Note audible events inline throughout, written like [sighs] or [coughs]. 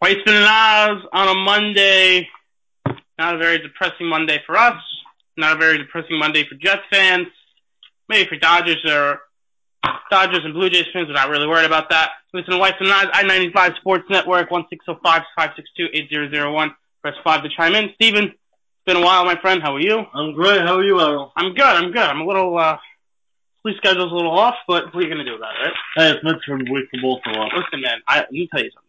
Weissman and Oz on a Monday. Not a very depressing Monday for us. Not a very depressing Monday for Jets fans. Maybe for Dodgers or Dodgers and Blue Jays fans. We're not really worried about that. Listen to Weissman and Oz, I-95 Sports Network, 1-605-562-8001. Press 5 to chime in. Steven, it's been a while, my friend. How are you? I'm great. How are you, Errol? I'm good. I'm good. I'm a little, uh, sleep schedule's a little off, but what are you going to do about it, right? Hey, it's midterm week for both of us. Listen, man, I, let me tell you something.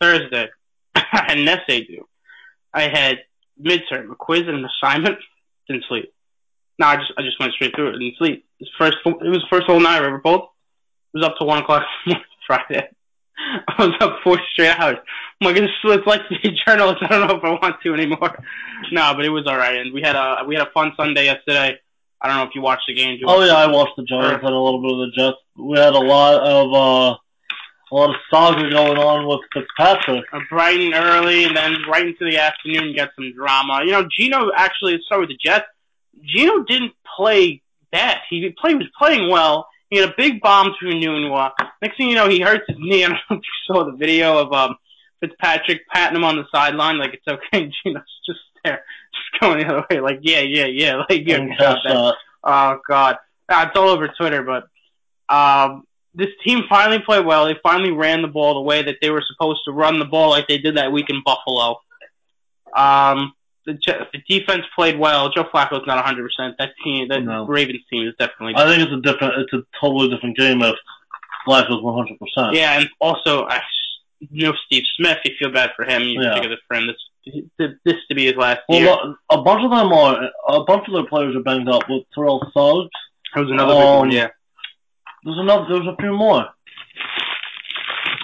Thursday, I had an essay due. I had midterm, a quiz, and an assignment. Didn't sleep. No, I just I just went straight through it. Didn't sleep. It was first it was the first whole night I ever pulled. It was up to one o'clock [laughs] Friday. I was up four straight hours. I'm like, it's, it's like [laughs] to a journalist. I don't know if I want to anymore. [laughs] no, but it was all right. And we had a we had a fun Sunday yesterday. I don't know if you watched the game. Oh yeah, I watched the Giants and a little bit of the Jets. We had a lot of uh a lot of saga going on with Fitzpatrick. Uh, Brighton early, and then right into the afternoon, get some drama. You know, Geno actually, let's start with the Jets. Geno didn't play bad. He played was playing well. He had a big bomb through Nunwa. Next thing you know, he hurts his knee. [laughs] I don't know if you saw the video of um Fitzpatrick patting him on the sideline like it's okay. [laughs] Geno's just there, just going the other way, like yeah, yeah, yeah, like yeah. Oh God, ah, it's all over Twitter. But um, this team finally played well. They finally ran the ball the way that they were supposed to run the ball, like they did that week in Buffalo. Um, the, the defense played well. Joe Flacco's not 100. percent That team, that No. Ravens team, is definitely. I think it's a different, it's a totally different game if Flacco's 100. percent Yeah, and also, I you know Steve Smith. You feel bad for him. You Yeah. think of his friend. This this to be his last Well, year. a bunch of them are, a bunch of their players are banged up. With Terrell Suggs, That was another big um, one. Yeah. There's enough. There's a few more.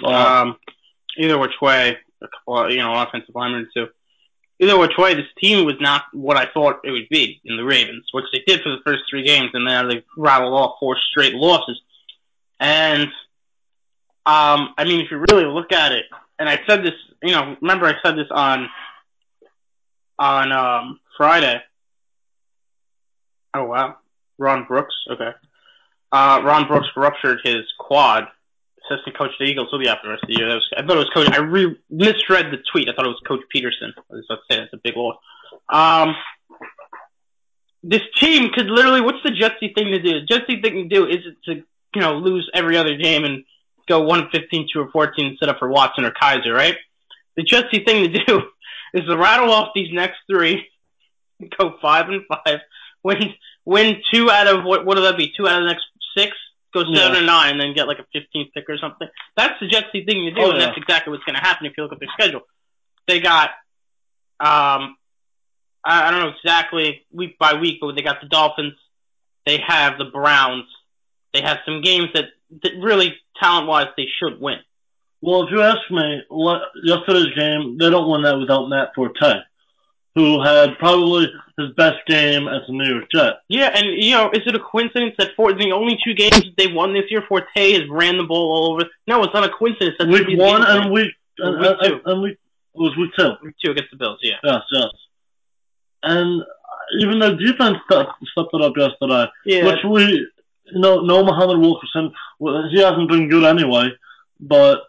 Um, either which way, a couple, of, you know, offensive linemen too. Either which way, this team was not what I thought it would be in the Ravens, which they did for the first three games, and now they rattled off four straight losses. And, um, I mean, if you really look at it, and I said this, you know, remember I said this on, on, um, Friday. Oh wow. Ron Brooks, okay. Uh, Ron Brooks ruptured his quad assistant coach the Eagles will be out for the rest of the year. Was, I thought it was Coach. I re- misread the tweet. I thought it was Coach Peterson. I was say that's a big loss. Um, this team could literally. What's the Jetsy thing to do? The thing to do is to you know lose every other game and go one fifteen, two or fourteen, and set up for Watson or Kizer, right? The Jetsy thing to do [laughs] is to rattle off these next three, [laughs] go five and five, win win two out of what? What would that be? Two out of the next six go seven Yeah. and nine, and then get like a 15th pick or something. That's the Jetsy thing to do, Oh, and yeah. that's exactly what's going to happen if you look at their schedule. They got, um, I, I don't know exactly week by week, but they got the Dolphins. They have the Browns. They have some games that, that really talent wise they should win. Well, if you ask me, yesterday's game, they don't win that without Matt Forte, who had probably his best game as a New York Jet. Yeah, and you know, is it a coincidence that for the only two games they've won this year, Forte has ran the ball all over? No, it's not a coincidence. That's Week one and week, and, Week and, two. and week, it was week two. Week two against the Bills. Yeah. Yes, yes. And even though defense stepped, stepped it up yesterday, Yeah. which we, you know, no Muhammad Wilkerson, he hasn't been good anyway, but,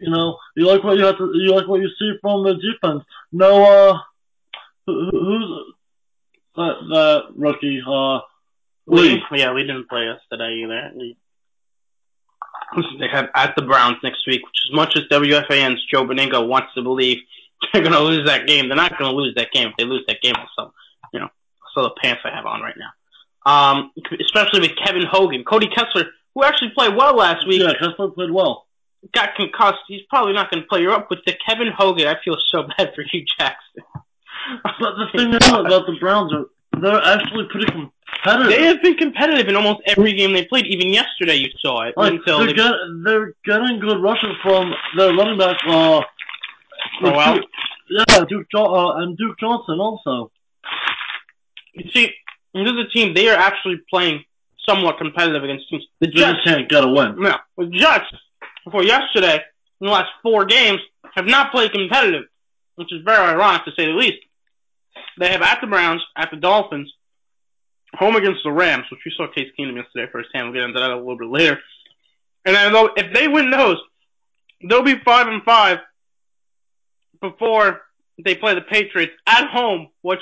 you know, you like what you have to, you like what you see from the defense. No, uh, who, who's that, that rookie, uh, Lee. Yeah, we didn't play yesterday either. We- They have at the Browns next week, which as much as WFAN's Joe Benigno wants to believe [laughs] they're going to lose that game, they're not going to lose that game. If they lose that game, I'll you know, I'll the pants I have on right now. Um, especially with Kevin Hogan, Cody Kessler, who actually played well last week, Yeah, Kessler played well. got concussed. He's probably not going to play You're up, with to Kevin Hogan, I feel so [laughs] bad for Hue Jackson. But the thing is about the Browns are they're actually pretty competitive. They have been competitive in almost every game they played. Even yesterday, you saw it. like, until they're, they, get, they're getting good rushes from their running back. Uh, Crowell? Duke- yeah, Duke uh, and Duke Johnson also. you see, this is a team. They are actually playing somewhat competitive against teams. The They Jets, just can't get a win. no, the Jets before yesterday in the last four games have not played competitive, which is very ironic to say the least. They have at the Browns, at the Dolphins, home against the Rams, which we saw Case Keenum yesterday firsthand. We'll get into that a little bit later. And I know if they win those, they'll be five and five before they play the Patriots at home, which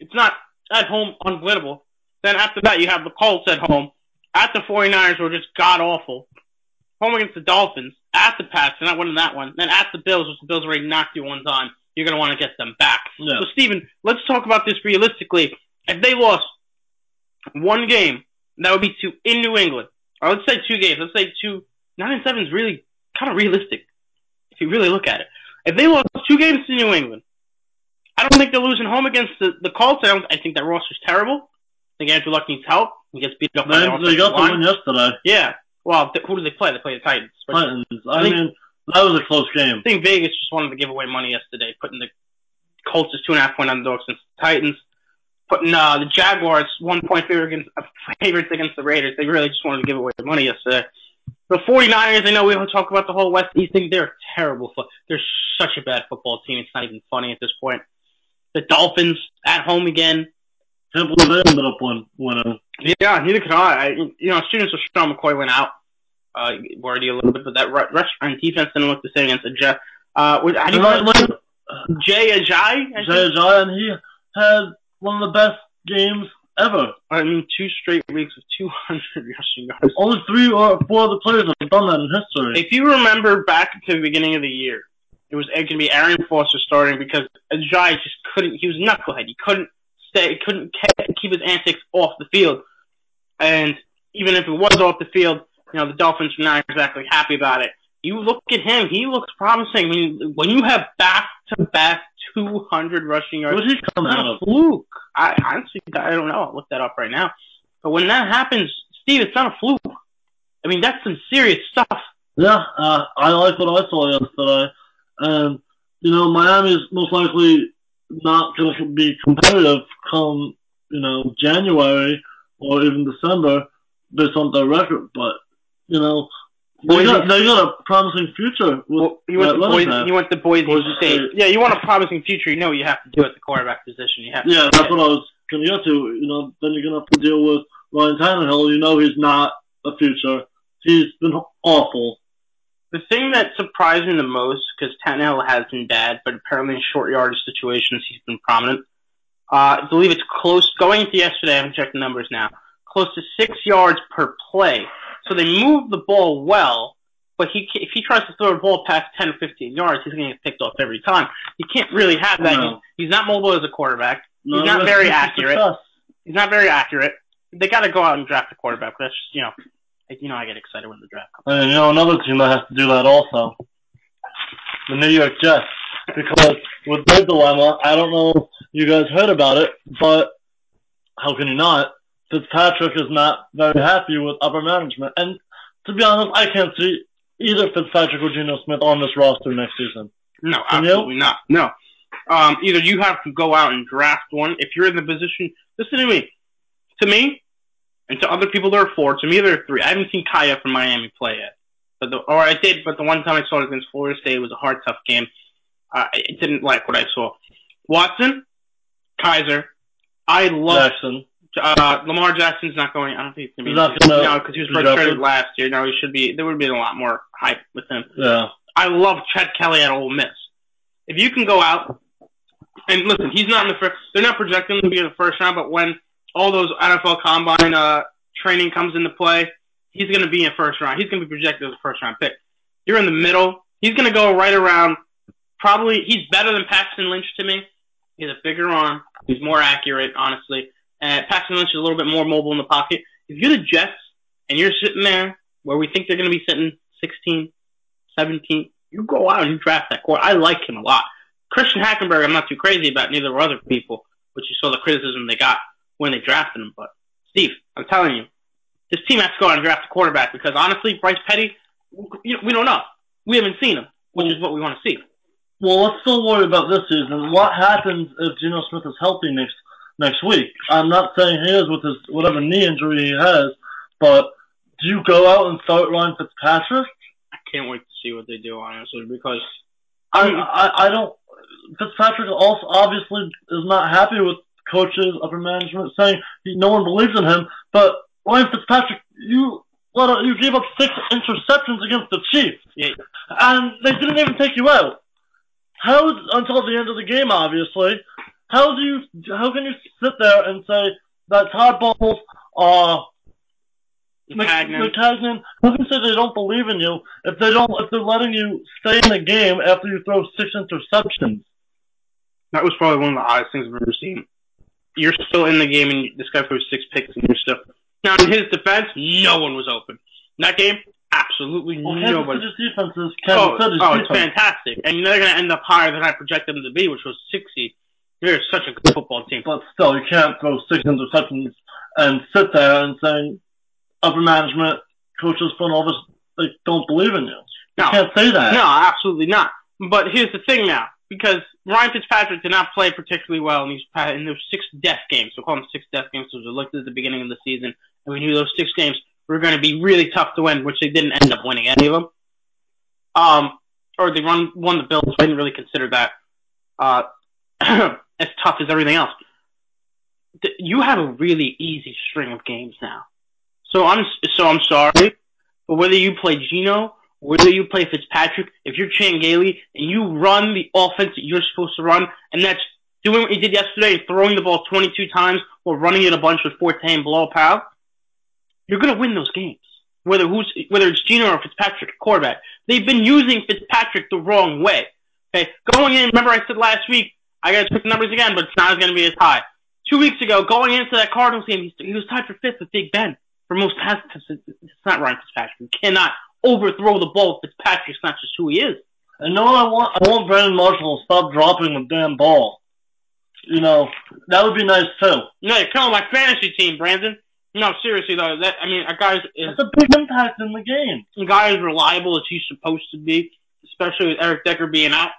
it's not at home unwinnable. Then after that, you have the Colts at home, at the 49ers, who are just god awful, home against the Dolphins, at the Pats, they're not winning that one, then at the Bills, which the Bills already knocked you one time. You're going to want to get them back. Yeah. So, Steven, let's talk about this realistically. If they lost one game, that would be two in New England. Or let's say two games. Let's say two. Nine and seven is really kind of realistic if you really look at it. If they lost two games to New England, I don't think they're losing home against the, the Colts. I, don't, I think that roster's terrible. I think Andrew Luck needs help. He gets beat up by They, the they got the win yesterday. Yeah. Well, th- who did they play? They played the Titans. Titans. I, I think- mean, that was a close game. I think Vegas just wanted to give away money yesterday, putting the Colts as two and a half point underdogs against the Titans, putting uh, the Jaguars one point favorite against, uh, favorites against the Raiders. They really just wanted to give away money yesterday. The 49ers, I know we don't talk about the whole West East thing. They're terrible. Fo- they're such a bad football team. It's not even funny at this point. The Dolphins at home again. Believe they ended up win, winning. Yeah, neither could I. I you know, soon as Sean McCoy went out, uh, worried you a little bit, but that ru- restaurant defense didn't look the same against the Jet. Uh, with, how do you like, like Jay think? Jay Ajayi, and he had one of the best games ever. I mean, two straight weeks of 200 [laughs] rushing yards. Only three or four other players have done that in history. If you remember back to the beginning of the year, it was going to be Arian Foster starting because Ajayi just couldn't. He was knucklehead. He couldn't stay. He couldn't keep his antics off the field. And even if it was off the field, you know the Dolphins were not exactly happy about it. You look at him; he looks promising. I mean, when you have back-to-back 200 rushing yards, he come It's out of? fluke. I honestly, I don't know. I'll look that up right now. But when that happens, Steve, it's not a fluke. I mean, that's some serious stuff. Yeah, uh, I like what I saw yesterday. And, you know, Miami's most likely not going to be competitive come, you know, January or even December based on their record. But, you know, they Boise- got, they got a promising future with Well, you went that to Boise. You went to Boise, Boise State. State. Yeah, you want a promising future. You know what you have to do at the quarterback position. You have. Yeah, to that's what I was going to get to. You know, then you're going to have to deal with Ryan Tannehill. You know he's not a future. He's been awful. The thing that surprised me the most, because Tannehill has been bad, but apparently in short yardage situations he's been prominent. Uh, I believe it's close. Going into yesterday, I haven't checked the numbers now. Close to six yards per play. So they move the ball well, but he if he tries to throw the ball past 10 or 15 yards, he's going to get picked off every time. You can't really have that. No. He's, he's not mobile as a quarterback. No, He's not very accurate. He's not very accurate. They got to go out and draft a quarterback. That's just, you know, you know, I get excited when the draft comes. And you know another team that has to do that also, the New York Jets, because with their dilemma, I don't know if you guys heard about it, but how can you not? Fitzpatrick is not very happy with upper management, and to be honest, I can't see either Fitzpatrick or Geno Smith on this roster next season. No, Can you? absolutely not. No. Um, either you have to go out and draft one. If you're in the position, listen to me. To me, and to other people, there are four. To me, there are three. I haven't seen Kaaya from Miami play yet. But the, or I did, but the one time I saw it against Florida State, it was a hard, tough game. Uh, I didn't like what I saw. Watson, Kizer. I love Jackson. Uh, Lamar Jackson's not going. I don't think he's going to be. He's not gonna no, because he was redshirted last year. No, he should be. There would have been a lot more hype with him. Yeah. I love Chad Kelly at Ole Miss. If you can go out and listen, he's not in the first. They're not projecting him to be in the first round, but when all those NFL combine uh, training comes into play, he's going to be in first round. He's going to be projected as a first round pick. You're in the middle. He's going to go right around. Probably he's better than Paxton Lynch to me. He has a bigger arm. He's more accurate, honestly. Uh, and Paxton Lynch is a little bit more mobile in the pocket. If you're the Jets and you're sitting there where we think they're going to be sitting 16, 17, you go out and you draft that core. I like him a lot. Christian Hackenberg, I'm not too crazy about. Neither are other people, which you saw the criticism they got when they drafted him. But Steve, I'm telling you, this team has to go out and draft a quarterback because honestly, Bryce Petty, we don't know. We haven't seen him, which is what we want to see. Well, let's still worry about this season. What happens if Geno Smith is healthy next next week? I'm not saying he is with his whatever knee injury he has, but do you go out and start Ryan Fitzpatrick? I can't wait to see what they do, honestly, because I I, I don't. Fitzpatrick also obviously is not happy with coaches, upper management saying he, no one believes in him. But Ryan Fitzpatrick, you let a, you gave up six interceptions against the Chiefs, yeah, and they didn't even take you out. How until the end of the game, obviously. How do you how can you sit there and say that Todd Bowles, uh, Maccagnan. McCagnon, how can you say they don't believe in you if they don't if they're letting you stay in the game after you throw six interceptions? That was probably one of the oddest things I've ever seen. You're still in the game, and this guy throws six picks, and you're still. Now, in his defense, no one was open. In that game, absolutely Well, Kansas nobody. City's defense is Kansas Oh, City's oh, it's defense. fantastic. And they're going to end up higher than I projected them to be, which was 60. They're such a good football team. But still, you can't throw six interceptions and sit there and say upper management, coaches, front office, they don't believe in you. You No. can't say that. No, absolutely not. But here's the thing now, because Ryan Fitzpatrick did not play particularly well in these in those six death games. We'll call them six death games because we looked at the beginning of the season and we knew those six games were going to be really tough to win, which they didn't end up winning any of them. Um, or they run won the Bills. I didn't really consider that uh, [clears throat] as tough as everything else. You have a really easy string of games now. So I'm so I'm sorry, but whether you play Geno whether you play Fitzpatrick, if you're Chan and you run the offense that you're supposed to run, and that's doing what you did yesterday, throwing the ball 22 times or running it a bunch with Forte and Bilal Powell, you're going to win those games. Whether who's whether it's Geno or Fitzpatrick, quarterback, they've been using Fitzpatrick the wrong way. Okay, going in. Remember, I said last week I got to check the numbers again, but it's not going to be as high. Two weeks ago, going into that Cardinals game, he he was tied for fifth with Big Ben for most pass attempts. It's not Ryan Fitzpatrick. You cannot overthrow the ball. Fitzpatrick's not just who he is. And know what I want? I want Brandon Marshall to stop dropping the damn ball. You know, that would be nice too. No, you're killing my fantasy team, Brandon. No, seriously though, that I mean, a guy is That's a big impact in the game. a guy is reliable as he's supposed to be, especially with Eric Decker being out.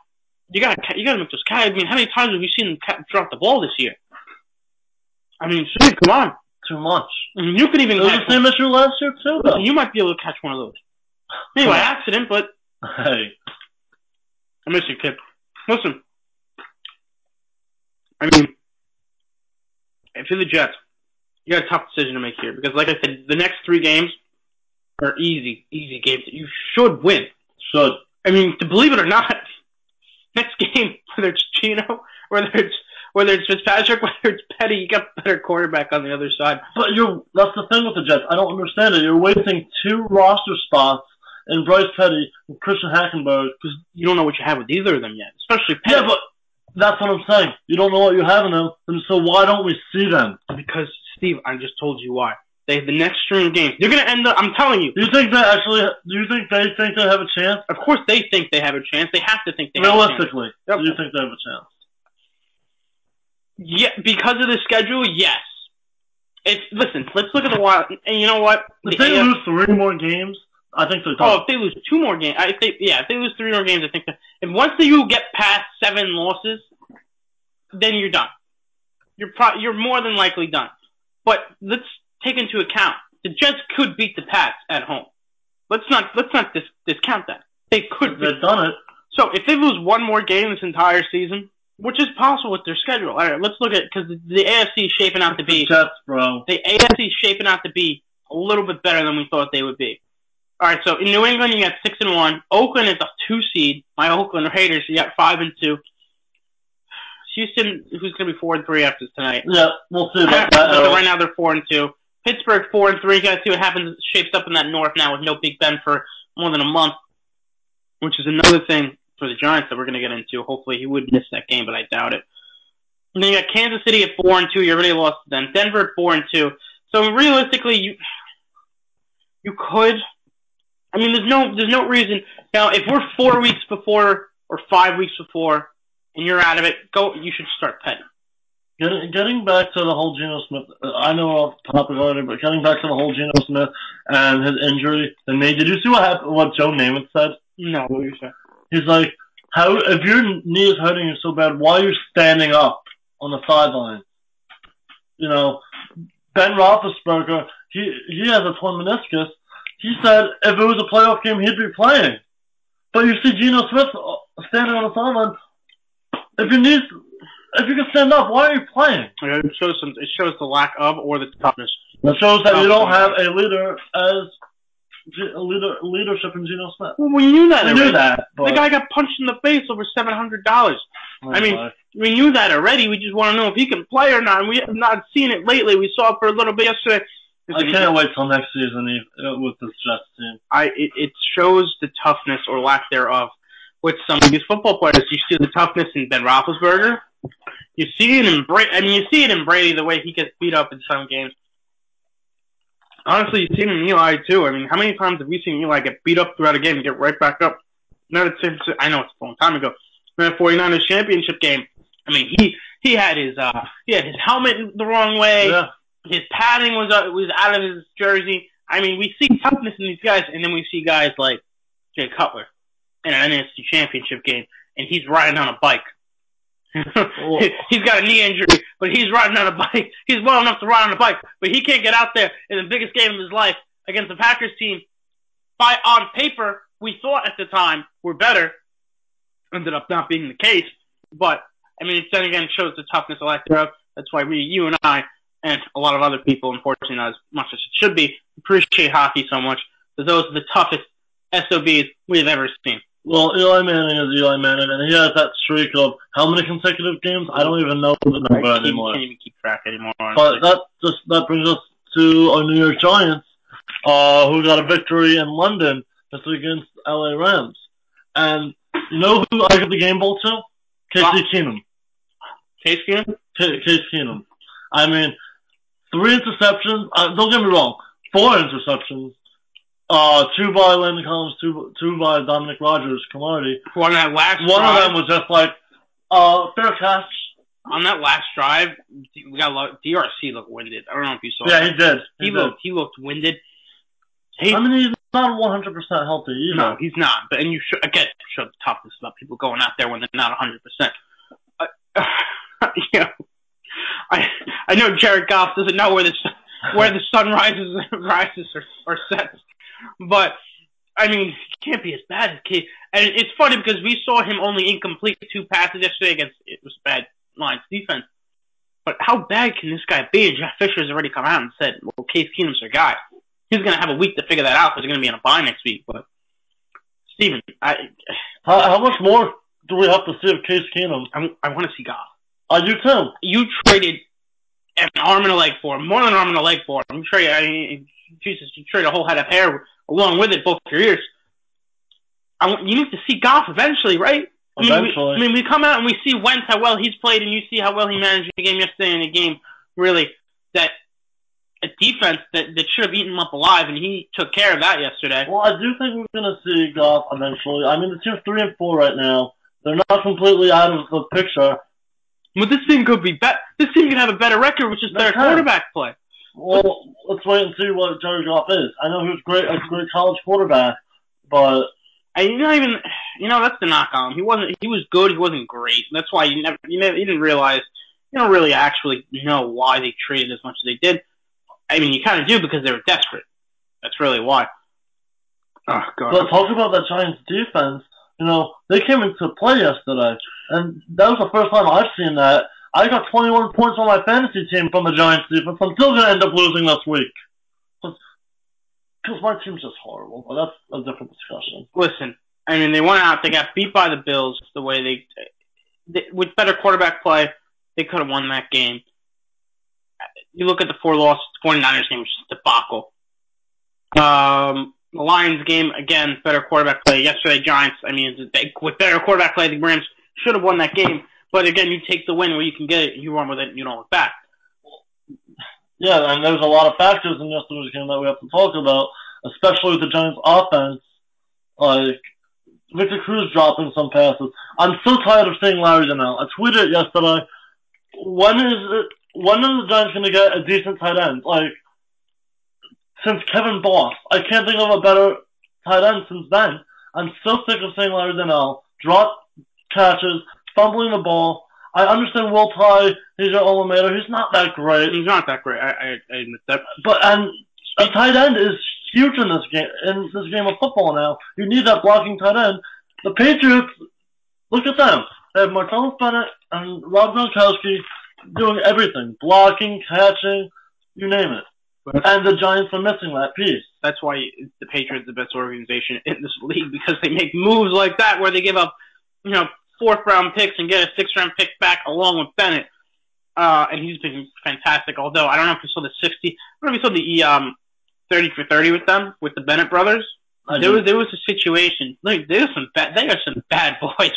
You got to you got to make those guys. I mean, how many times have you seen him ca- drop the ball this year? I mean, Steve, come on. Too much. I mean, you could even It was catch the same issue last year too, though. You might be able to catch one of those. Maybe by [laughs] accident, but Hey, I miss you, kid. Listen, I mean, if you're the Jets, you got a tough decision to make here because, like I said, the next three games are easy, easy games that you should win. should. I mean, to believe it or not, next [laughs] game, whether it's Geno, whether it's whether it's Fitzpatrick, [laughs] whether it's Petty, you got a better quarterback on the other side. But you're that's the thing with the Jets. I don't understand it. You're wasting two roster spots in Bryce Petty and Christian Hackenberg. because you don't know what you have with either of them yet, especially Petty. Yeah, but that's what I'm saying. You don't know what you have in them, and so why don't we see them? because Steve, I just told you why. They have the next string of games. They're gonna end up. I'm telling you. Do you think they actually? Do you think they think they have a chance? Of course, they think they have a chance. They have to think they have a chance. Realistically, Yep. do you think they have a chance? Yeah, because of the schedule, yes. It's listen. Let's look at the wild. And you know what? If The they AF lose three more games, I think they're Oh, done. if they lose two more games, I think yeah, if they lose three more games, I think that if once you get past seven losses, then you're done. You're pro- you're more than likely done. But let's take into account the Jets could beat the Pats at home. Let's not let's not dis- discount that. They could. They've done it. so if they lose one more game this entire season, which is possible with their schedule, all right, let's look at because the, AFC is shaping out to be The Jets, bro. the AFC is shaping out to be a little bit better than we thought they would be. All right, so in New England you got six and one. Oakland is a two seed. My Oakland Raiders you got five and two. Houston, who's going to be four and three after tonight. Yeah, we'll see about But [laughs] that. right now they're four and two. Pittsburgh four and three. Got to see what happens. Shapes up in that North now with no Big Ben for more than a month, which is another thing for the Giants that we're going to get into. Hopefully he would miss that game, but I doubt it. And then you got Kansas City at four and two. You already lost to them. Denver at four and two. So realistically, you you could. I mean, there's no there's no reason now. If we're four weeks before or five weeks before, and you're out of it, go. You should start Petty. Getting getting back to the whole Geno Smith, uh, I know off topic already, but getting back to the whole Geno Smith and his injury. And Nate, did you see what happened? What Joe Namath said? No, what you say? He's like, "How if your knee is hurting you so bad, why are you standing up on the sideline?" You know, Ben Roethlisberger, he he has a torn meniscus. He said if it was a playoff game, he'd be playing. But you see Geno Smith uh, standing on the sideline. If your knees, if you can stand up, why are you playing? It shows some. It shows the lack of or the toughness. That shows that you don't have a leader as a leader leadership in Geno Smith. Well, we knew that. We already. knew that, The guy got punched in the face over seven hundred dollars. I mean, we knew that already. We just want to know if he can play or not. And we have not seen it lately. We saw it for a little bit yesterday. I can't wait till next season uh, with this Jets team. I it, it shows the toughness or lack thereof with some of these football players. You see the toughness in Ben Roethlisberger. You see it in Brady. I mean, you see it in Brady the way he gets beat up in some games. Honestly, you see it in Eli too. I mean, how many times have we seen Eli get beat up throughout a game and get right back up? Not at San I know it's a long time ago. In the 49ers championship game, I mean, he he had his uh he had his helmet the wrong way. Yeah. His padding was uh, was out of his jersey. I mean, we see toughness in these guys, and then we see guys like Jay Cutler in an NFC championship game, and he's riding on a bike. [laughs] he's got a knee injury, but he's riding on a bike. He's well enough to ride on a bike, but he can't get out there in the biggest game of his life against the Packers team. By on paper, we thought at the time we're better. Ended up not being the case, but I mean, then again, shows the toughness of thereof. That's why we, you and I, and a lot of other people, unfortunately not as much as it should be, appreciate hockey so much because those are the toughest SOBs we've ever seen. Well, Eli Manning is Eli Manning, and he has that streak of how many consecutive games? I don't even know the number I can't, anymore. can't even keep track anymore. Honestly. But that just that brings us to our New York Giants, uh, who got a victory in London just against LA Rams. And you know who I got the game ball to? Casey Ah. Keenum. Case Keenum? Ca- Case Keenum. I mean, three interceptions. Uh, don't get me wrong, four interceptions. Uh, two by Landon Collins, two two by Dominique Rodgers, Cromartie. On that last One drive, of them was just like, uh, fair catch. on that last drive, we got a lot, DRC looked winded. I don't know if you saw Yeah, that. he did. He, He, did. looked he looked winded. He, I mean, he's not 100% healthy either. no, he's not. But and you should again show the toughness about people going out there when they're not 100. percent [sighs] You know, I I know Jared Goff doesn't know where the where the sun rises [laughs] rises or, or sets, but I mean, he can't be as bad as Kate. And it's funny because we saw him only incomplete two passes yesterday against it was bad Lions defense. But how bad can this guy be? And Jeff Fisher has already come out and said, "Well, Case Keenum's our guy." He's going to have a week to figure that out because they're going to be on a bye next week. But Steven, I How, how much more do we have to see of Case Keenum? I, I want to see Goff. Uh, I do too. You traded an arm and a leg for him, more than an arm and a leg for him. You I mean, Jesus, you trade a whole head of hair along with it, both your ears. I you need to see Goff eventually, right? I mean, Eventually. We, I mean, we come out and we see Wentz how well he's played, and you see how well he managed the game yesterday in a game really that a defense that that should have eaten him up alive, and he took care of that yesterday. Well, I do think we're going to see Goff eventually. I mean, the team's 3 and 4 right now. They're not completely out of the picture. But this team could be better. This team could have a better record, which is better quarterback play. Well, let's wait and see what Jared Goff is. I know he was great, a great college quarterback, but And you not even, you know, that's the knock on him. He wasn't. He was good. He wasn't great. That's why you never, you never, you didn't realize. You don't really actually know why they traded as much as they did. I mean, you kind of do because they were desperate. That's really why. Oh God. but talk about that Giants defense. You know, they came into play yesterday, and that was the first time I've seen that. I got 21 points on my fantasy team from the Giants defense. I'm still going to end up losing this week. Because my team's just horrible, but that's a different discussion. Listen, I mean, they went out. They got beat by the Bills. The way they, they with better quarterback play, they could have won that game. You look at the four losses. The 49ers game was just debacle. Um, the Lions game again, better quarterback play. Yesterday, Giants. I mean, with better quarterback play, the Rams should have won that game. But again, you take the win where you can get it. You run with it. You don't look back. Yeah, and there's a lot of factors in yesterday's game that we have to talk about, especially with the Giants' offense. Like, Victor Cruz dropping some passes. I'm so tired of seeing Larry Donnell. I tweeted yesterday. when is it, when are the Giants going to get a decent tight end? Like, since Kevin Boss, I can't think of a better tight end since then. I'm so sick of seeing Larry Donnell drop catches, fumbling the ball. I understand Will Tye, he's your Olamater, he's not that great. He's not that great. I, I, I admit that. But and a tight end is huge in this game in this game of football now. You need that blocking tight end. The Patriots, look at them. They have Martellus Bennett and Rob Gronkowski doing everything, blocking, catching, you name it. And the Giants are missing that piece. That's why the Patriots are the best organization in this league because they make moves like that where they give up, you know, fourth round picks and get a sixth round pick back along with Bennett. Uh, and he's been fantastic. Although I don't know if you saw the sixty, I don't know if you saw the um thirty for thirty with them with the Bennett brothers. I there was there was a situation. Like there's some bad. They are some bad [laughs] boys.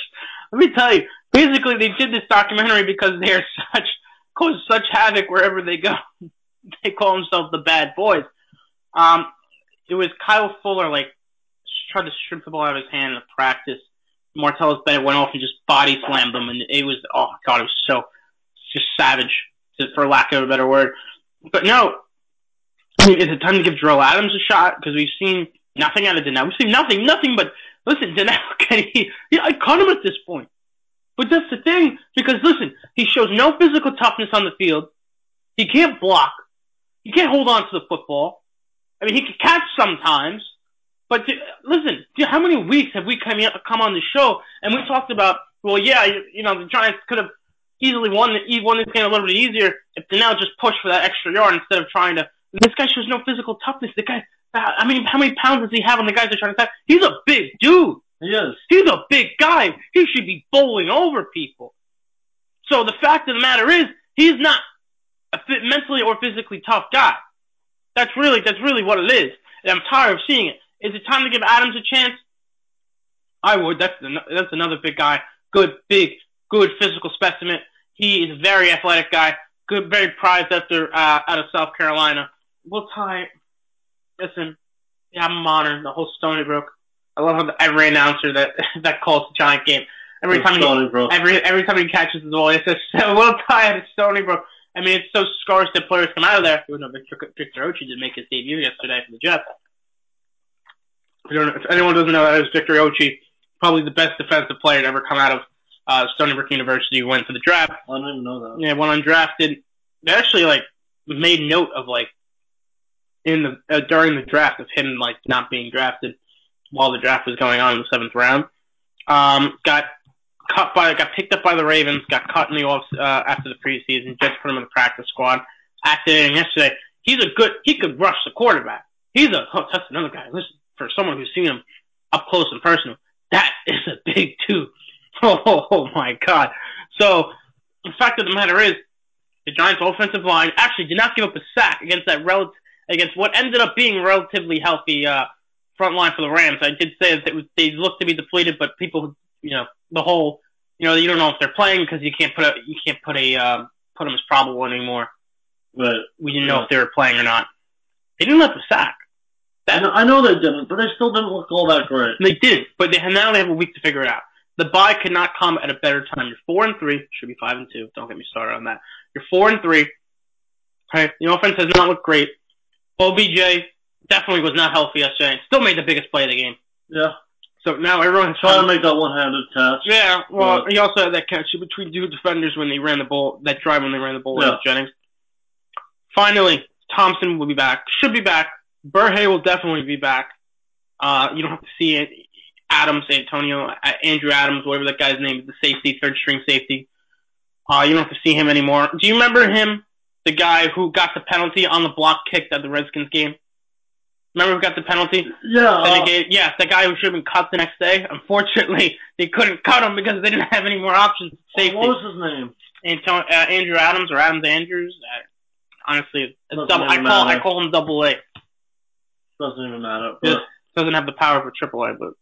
Let me tell you. Basically, they did this documentary because they are such cause such havoc wherever they go. [laughs] they call themselves the bad boys. Um, it was Kyle Fuller like tried to strip the ball out of his hand in the practice. Martellus Bennett went off and just body slammed him, and it was oh god, it was so just savage, for lack of a better word. But no, I mean, is it time to give Jerell Adams a shot? Because we've seen nothing out of Donnell. We've seen nothing, nothing but listen, Donnell. [laughs] Can he? Yeah, I cut him at this point. But that's the thing, because listen, he shows no physical toughness on the field. He can't block. He can't hold on to the football. I mean, he can catch sometimes. But d- listen, d- how many weeks have we come come on the show and we talked about? Well, yeah, you, you know, the Giants could have easily won the, won this game a little bit easier if Donnell just pushed for that extra yard instead of trying to. This guy shows no physical toughness. The guy, uh, I mean, how many pounds does he have on the guys that are trying to attack? He's a big dude. He is. He's a big guy. He should be bowling over people. So the fact of the matter is, he's not a fit, mentally or physically tough guy. That's really that's really what it is. And I'm tired of seeing it. Is it time to give Adams a chance? I would. That's an, that's another big guy. Good, big, good physical specimen. He is a very athletic guy. Good, very prized after uh, out of South Carolina. Will Tye. Listen, yeah, I'm honored. The whole Stony Brook. I love how the, every announcer that [laughs] that calls the Giant game. Every time he Stony Brook. every every time he catches the ball, he says, [laughs] "Will Tye at Stony Brook." I mean, it's so scarce that players come out of there. Even though Victor, Victor Ochi did make his debut yesterday for the Jets. Don't if anyone doesn't know that is Victor Ochi, probably the best defensive player to ever come out of uh, Stony Brook University. Went to the draft. I didn't even know that. Yeah, went undrafted. They actually like made note of like in the uh, during the draft of him like not being drafted while the draft was going on in the seventh round. Um, got cut by got picked up by the Ravens. Got cut in the off uh, after the preseason. Jets put him in the practice squad. Activated him yesterday. He's a good. He could rush the quarterback. He's a. Oh, that's another guy. Listen, for someone who's seen him up close and personal, that [laughs] is a big two. [laughs] Oh, oh my God. So the fact of the matter is, the Giants' offensive line actually did not give up a sack against that rel- against what ended up being relatively healthy uh, front line for the Rams. I did say that they looked to be depleted, but people, you know, the whole, you know, you don't know if they're playing because you can't put a you can't put a um, put them as probable anymore. But We didn't know if they were playing or not. They didn't let the sack. I know, I know they didn't, but they still didn't look all that great. They didn't, but they now they have a week to figure it out. The bye could not come at a better time. You're four and three, should be five and two. Don't get me started on that. You're four and three. Okay, the offense has not looked great. OBJ definitely was not healthy yesterday. and Still made the biggest play of the game. Yeah. So now everyone's Trying to make that one-handed catch. Yeah, well, But- he also had that catch between two defenders when they ran the ball, that drive when they ran the ball Yeah. with Jennings. Finally, Thompson will be back. Should be back. Burhay will definitely be back. Uh, you don't have to see it. Adams, Antonio, Andrew Adams, whatever that guy's name is, the safety, third string safety. Uh, you don't have to see him anymore. Do you remember him? The guy who got the penalty on the block kick at the Redskins game? Remember who got the penalty? Yeah. That Uh, gave, yes, the guy who should have been cut the next day. Unfortunately, [laughs] they couldn't cut him because they didn't have any more options. Safety. what was his name? Uh, Andrew Adams or Adams Andrews. Uh, honestly, it's double, I call I call him double A. Doesn't even matter. But Doesn't have the power for triple A. But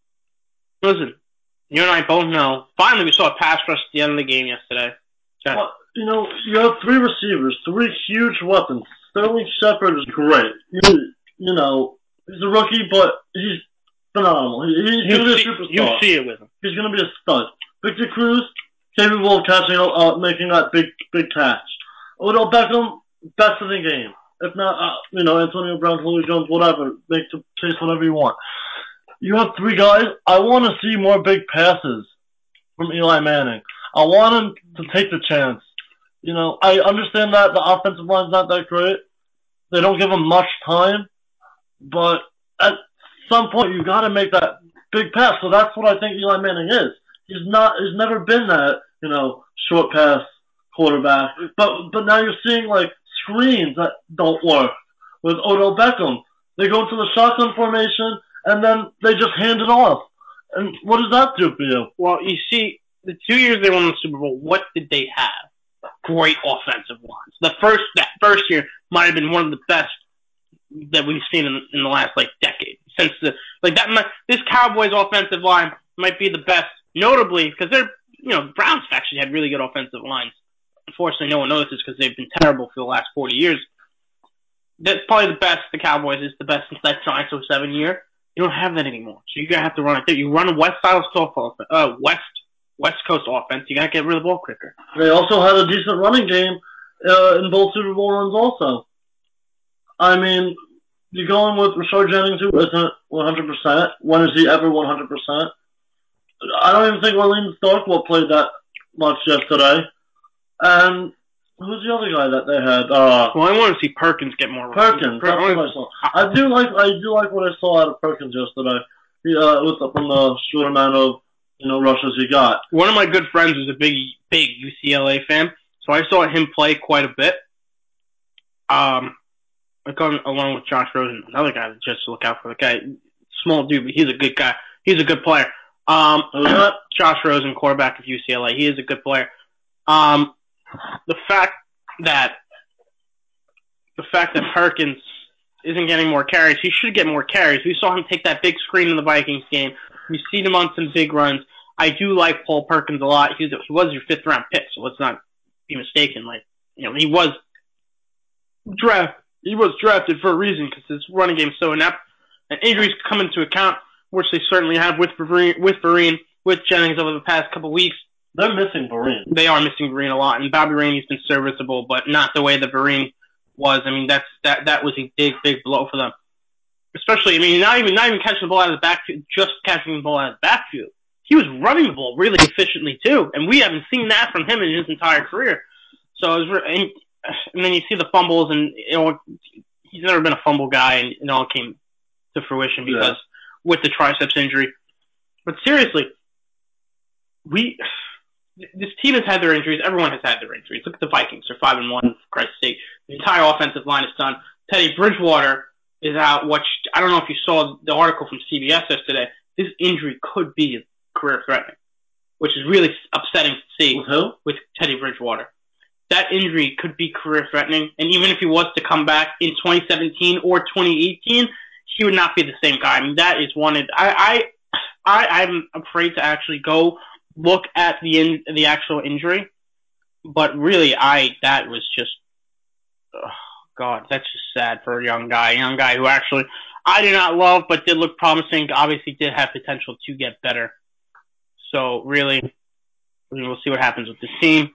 listen, you and I both know. Finally, we saw a pass rush at the end of the game yesterday. Okay. Well, you know, you have three receivers, three huge weapons. Sterling Shepard is great. You, you know, he's a rookie, but he's phenomenal. He, he's You to be a superstar. you see it with him. He's going to be a stud. Victor Cruz, capable of catching, uh, making that big, big catch. Odell Beckham, best in the game. If not, uh, you know, Antonio Brown, Julio Jones, whatever. Make the case whatever you want. You have three guys. I want to see more big passes from Eli Manning. I want him to take the chance. You know, I understand that the offensive line's not that great. They don't give him much time, but at some point you got to make that big pass. So that's what I think Eli Manning is. He's not. He's never been that. You know, short pass quarterback. But but now you're seeing like screens that don't work with Odell Beckham. They go into the shotgun formation and then they just hand it off. And what does that do for you? Well, you see, the two years they won the Super Bowl, what did they have? Great offensive lines. The first that first year might have been one of the best that we've seen in, in the last like decade. Since the like that, this Cowboys offensive line might be the best, notably because they're you know Browns actually had really good offensive lines. Unfortunately, no one notices because they've been terrible for the last forty years. That's probably the best. The Cowboys is the best since that Giants 07 year. You don't have that anymore, so you're gonna have to run it there. You run West style offense, uh, West West Coast offense. You gotta get rid of the ball quicker. They also had a decent running game uh, in both Super Bowl runs. Also, I mean, you're going with Rashard Jennings, who isn't 100%. When is he ever 100%? I don't even think Orleans Darkwa played that much yesterday. And who's the other guy that they had? Uh, Well, I want to see Perkins get more. Perkins. That's what I saw. I do like I do like what I saw out of Perkins yesterday. He uh, with the, from the short amount of you know rushes he got. One of my good friends was a big, big UCLA fan, so I saw him play quite a bit. Um, along with Josh Rosen, another guy that just look out for. The guy, small dude, but he's a good guy. He's a good player. Um? Josh Rosen, quarterback of UCLA, he is a good player. Um, the fact that the fact that Perkins isn't getting more carries, he should get more carries. We saw him take that big screen in the Vikings game. We've seen him on some big runs. I do like Paul Perkins a lot. He was, he was your fifth round pick, so let's not be mistaken. Like, you know, he was draft. He was drafted for a reason because his running game is so inept. And injuries come into account, which they certainly have with Vereen, with Vereen, with Jennings over the past couple weeks. They're missing Vereen. They are missing Vereen a lot, and Bobby Rainey's been serviceable, but not the way that Vereen was. I mean, that's that that was a big, big blow for them. Especially, I mean, not even not even catching the ball out of the backfield, just catching the ball out of the backfield. He was running the ball really efficiently too, and we haven't seen that from him in his entire career. So it was, and, and then you see the fumbles, and you know he's never been a fumble guy, and it all came to fruition because Yeah. with the triceps injury. But seriously, we this team has had their injuries. Everyone has had their injuries. Look at the Vikings; they're five and one. For Christ's sake, the entire offensive line is done. Teddy Bridgewater is out. Which I don't know if you saw the article from CBS yesterday. His injury could be career threatening, which is really upsetting to see With who? with Teddy Bridgewater. That injury could be career threatening, and even if he was to come back in 2017 or 2018, he would not be the same guy. I mean, that is one. of- I I, I I'm afraid to actually go look at the in, the actual injury, but really, I that was just, oh God, that's just sad for a young guy, a young guy who actually I did not love, but did look promising. Obviously, did have potential to get better. So really, we'll see what happens with this team.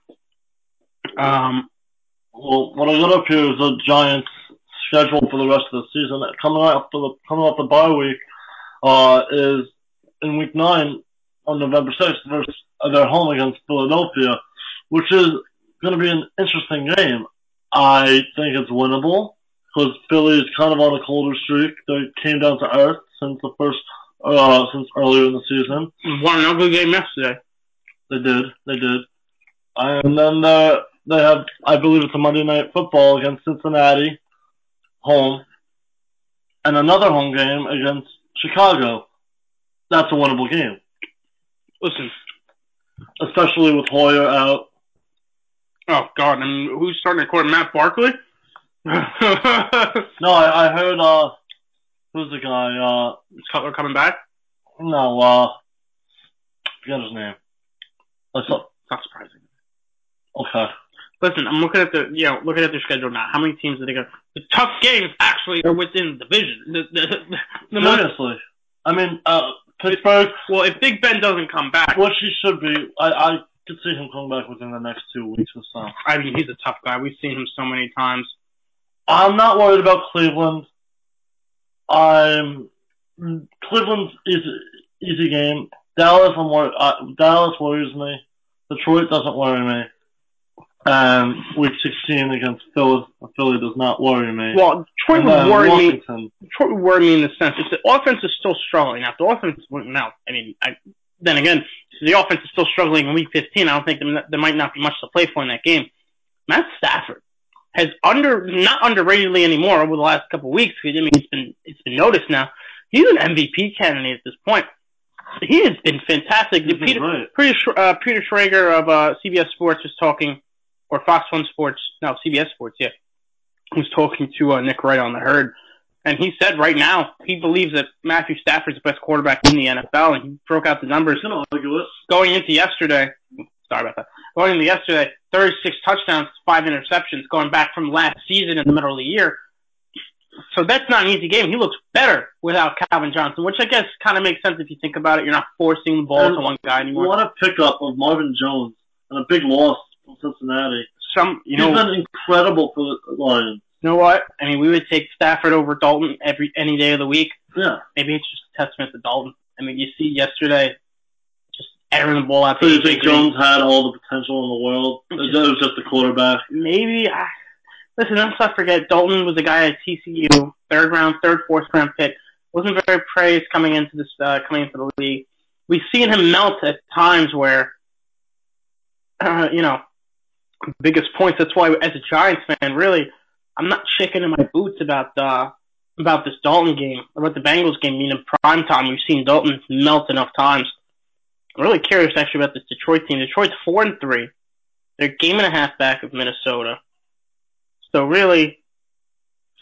Um, Well, what I got up here is the Giants' schedule for the rest of the season. Coming up for the coming up the bye week uh, is in week nine on November sixth versus uh, their home against Philadelphia, which is going to be an interesting game. I think it's winnable because Philly is kind of on a colder streak. They came down to earth since the first uh, since earlier in the season. won an ugly game yesterday. They did. They did. And then uh, they have, I believe it's a Monday night football against Cincinnati, home, and another home game against Chicago. That's a winnable game, Listen, especially with Hoyer out. oh God, I mean, who's starting to court? Matt Barkley. [laughs] No, I, I heard. Uh, who's the guy? Uh, Cutler coming back? no, uh, forget his name. Let's look. Not surprising. Okay. Listen, I'm looking at the you know looking at their schedule now. How many teams are they got? The tough games actually are within the division. The, the, the, the most, I mean, uh, Pittsburgh, well, if Big Ben doesn't come back, which he should be. I, I could see him coming back within the next two weeks or so. I mean, he's a tough guy. We've seen him so many times. I'm not worried about Cleveland. I'm Cleveland's easy, easy game. Dallas, I'm worried. Uh, Dallas worries me. Detroit doesn't worry me. And week 16 against Philly, Philly does not worry me. Well, Detroit would then worry me. Washington, Detroit would worry me in the sense that the offense is still struggling. Now, the offense winning out, I mean, I, then again, the offense is still struggling in Week 15. I don't think there, there might not be much to play for in that game. Matt Stafford has under not underratedly anymore over the last couple of weeks. I mean, it's been it's been noticed now. He's an MVP candidate at this point. He has been fantastic. He's been Peter. Peter, uh, Peter Schrager of uh, CBS Sports was talking, or Fox One Sports, no, CBS Sports, yeah, was talking to uh, Nick Wright on the herd, and he said right now he believes that Matthew Stafford's the best quarterback in the NFL, and he broke out the numbers gonna argue it. going into yesterday. Sorry about that. Going into yesterday, 36 touchdowns, five interceptions, going back from last season in the middle of the year. So that's not an easy game. He looks better without Calvin Johnson, which I guess kind of makes sense if you think about it. You're not forcing the ball And to one guy anymore. What a pickup of Marvin Jones and a big loss from Cincinnati. Some, you He's know, been incredible for the Lions. you know what? I mean, we would take Stafford over Dalton every any day of the week. Yeah. Maybe it's just a testament to Dalton. I mean, you see yesterday, just airing the ball out. So you think. Jones had all the potential in the world? It was just the quarterback. maybe. I, listen, let's not forget Dalton was a guy at TCU, third round, third, fourth round pick. Wasn't very praised coming into this, uh, coming into the league. We've seen him melt at times where, uh, [clears throat] you know, biggest points. That's why, as a Giants fan, really, I'm not shaking in my boots about uh, about this Dalton game, about the Bengals game being in prime time. We've seen Dalton melt enough times. I'm really curious actually about this Detroit team. Detroit's four and three. They're game and a half back of Minnesota. So really,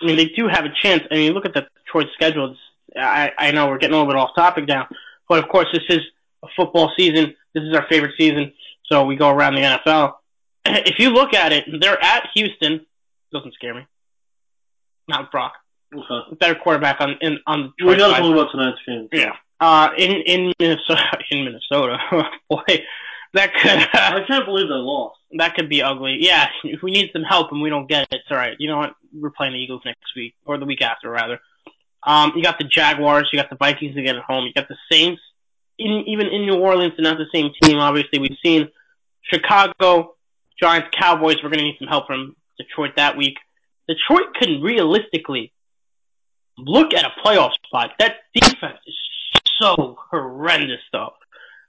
I mean, they do have a chance. I mean, look at the Detroit schedule. It's, I, I know we're getting a little bit off topic now, but of course, this is a football season. This is our favorite season, so we go around the NFL. [clears throat] If you look at it, they're at Houston. Doesn't scare me. Not Brock. Okay. Better quarterback on in on We Detroit gotta talk about tonight's game. Yeah. Uh, in in Minnesota, [laughs] in Minnesota, [laughs] boy, that could [laughs] I can't believe they lost. that could be ugly. Yeah, if we need some help and we don't get it, it's all right. You know what? We're playing the Eagles next week or the week after, rather. Um, you got the Jaguars, you got the Vikings again at home, you got the Saints. In, even in New Orleans, they're not the same team. Obviously, we've seen Chicago, Giants, Cowboys. We're going to need some help from Detroit that week. Detroit can realistically look at a playoff spot. That defense is so horrendous, though.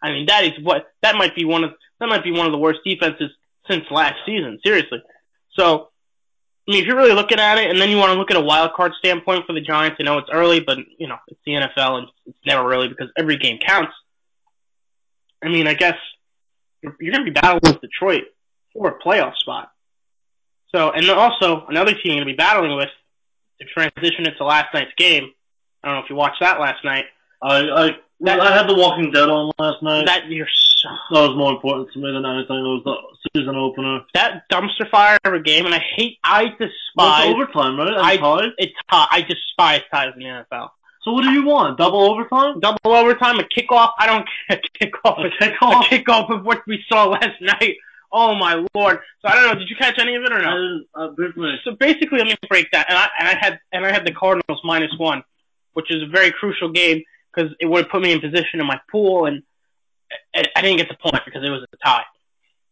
I mean, that is what that might be one of that might be one of the worst defenses since last season. Seriously. So, I mean, if you're really looking at it, and then you want to look at a wild card standpoint for the Giants, I know it's early, but you know it's the NFL, and it's never really because every game counts. I mean, I guess you're, you're going to be battling with Detroit for a playoff spot. So, and also another team you're going to be battling with to transition into last night's game. I don't know if you watched that last night. I I That- I had The Walking Dead on last night. That you're so that was more important to me than anything. It was the season opener. that dumpster fire of a game, and I hate, I despise, it's overtime, right? I- And tied. it's hot. I despise ties in the NFL. So what do you want? Double overtime? Double overtime, a kickoff. I don't [laughs] care. A kickoff. A A kickoff? kickoff of what we saw last [laughs] night. Oh my lord! So I don't know. Did you catch any of it or no? Uh, briefly. So basically, let me break that. And I and I had and I had the Cardinals minus one, which is a very crucial game because it would have put me in position in my pool, and I, I didn't get the point because it was a tie,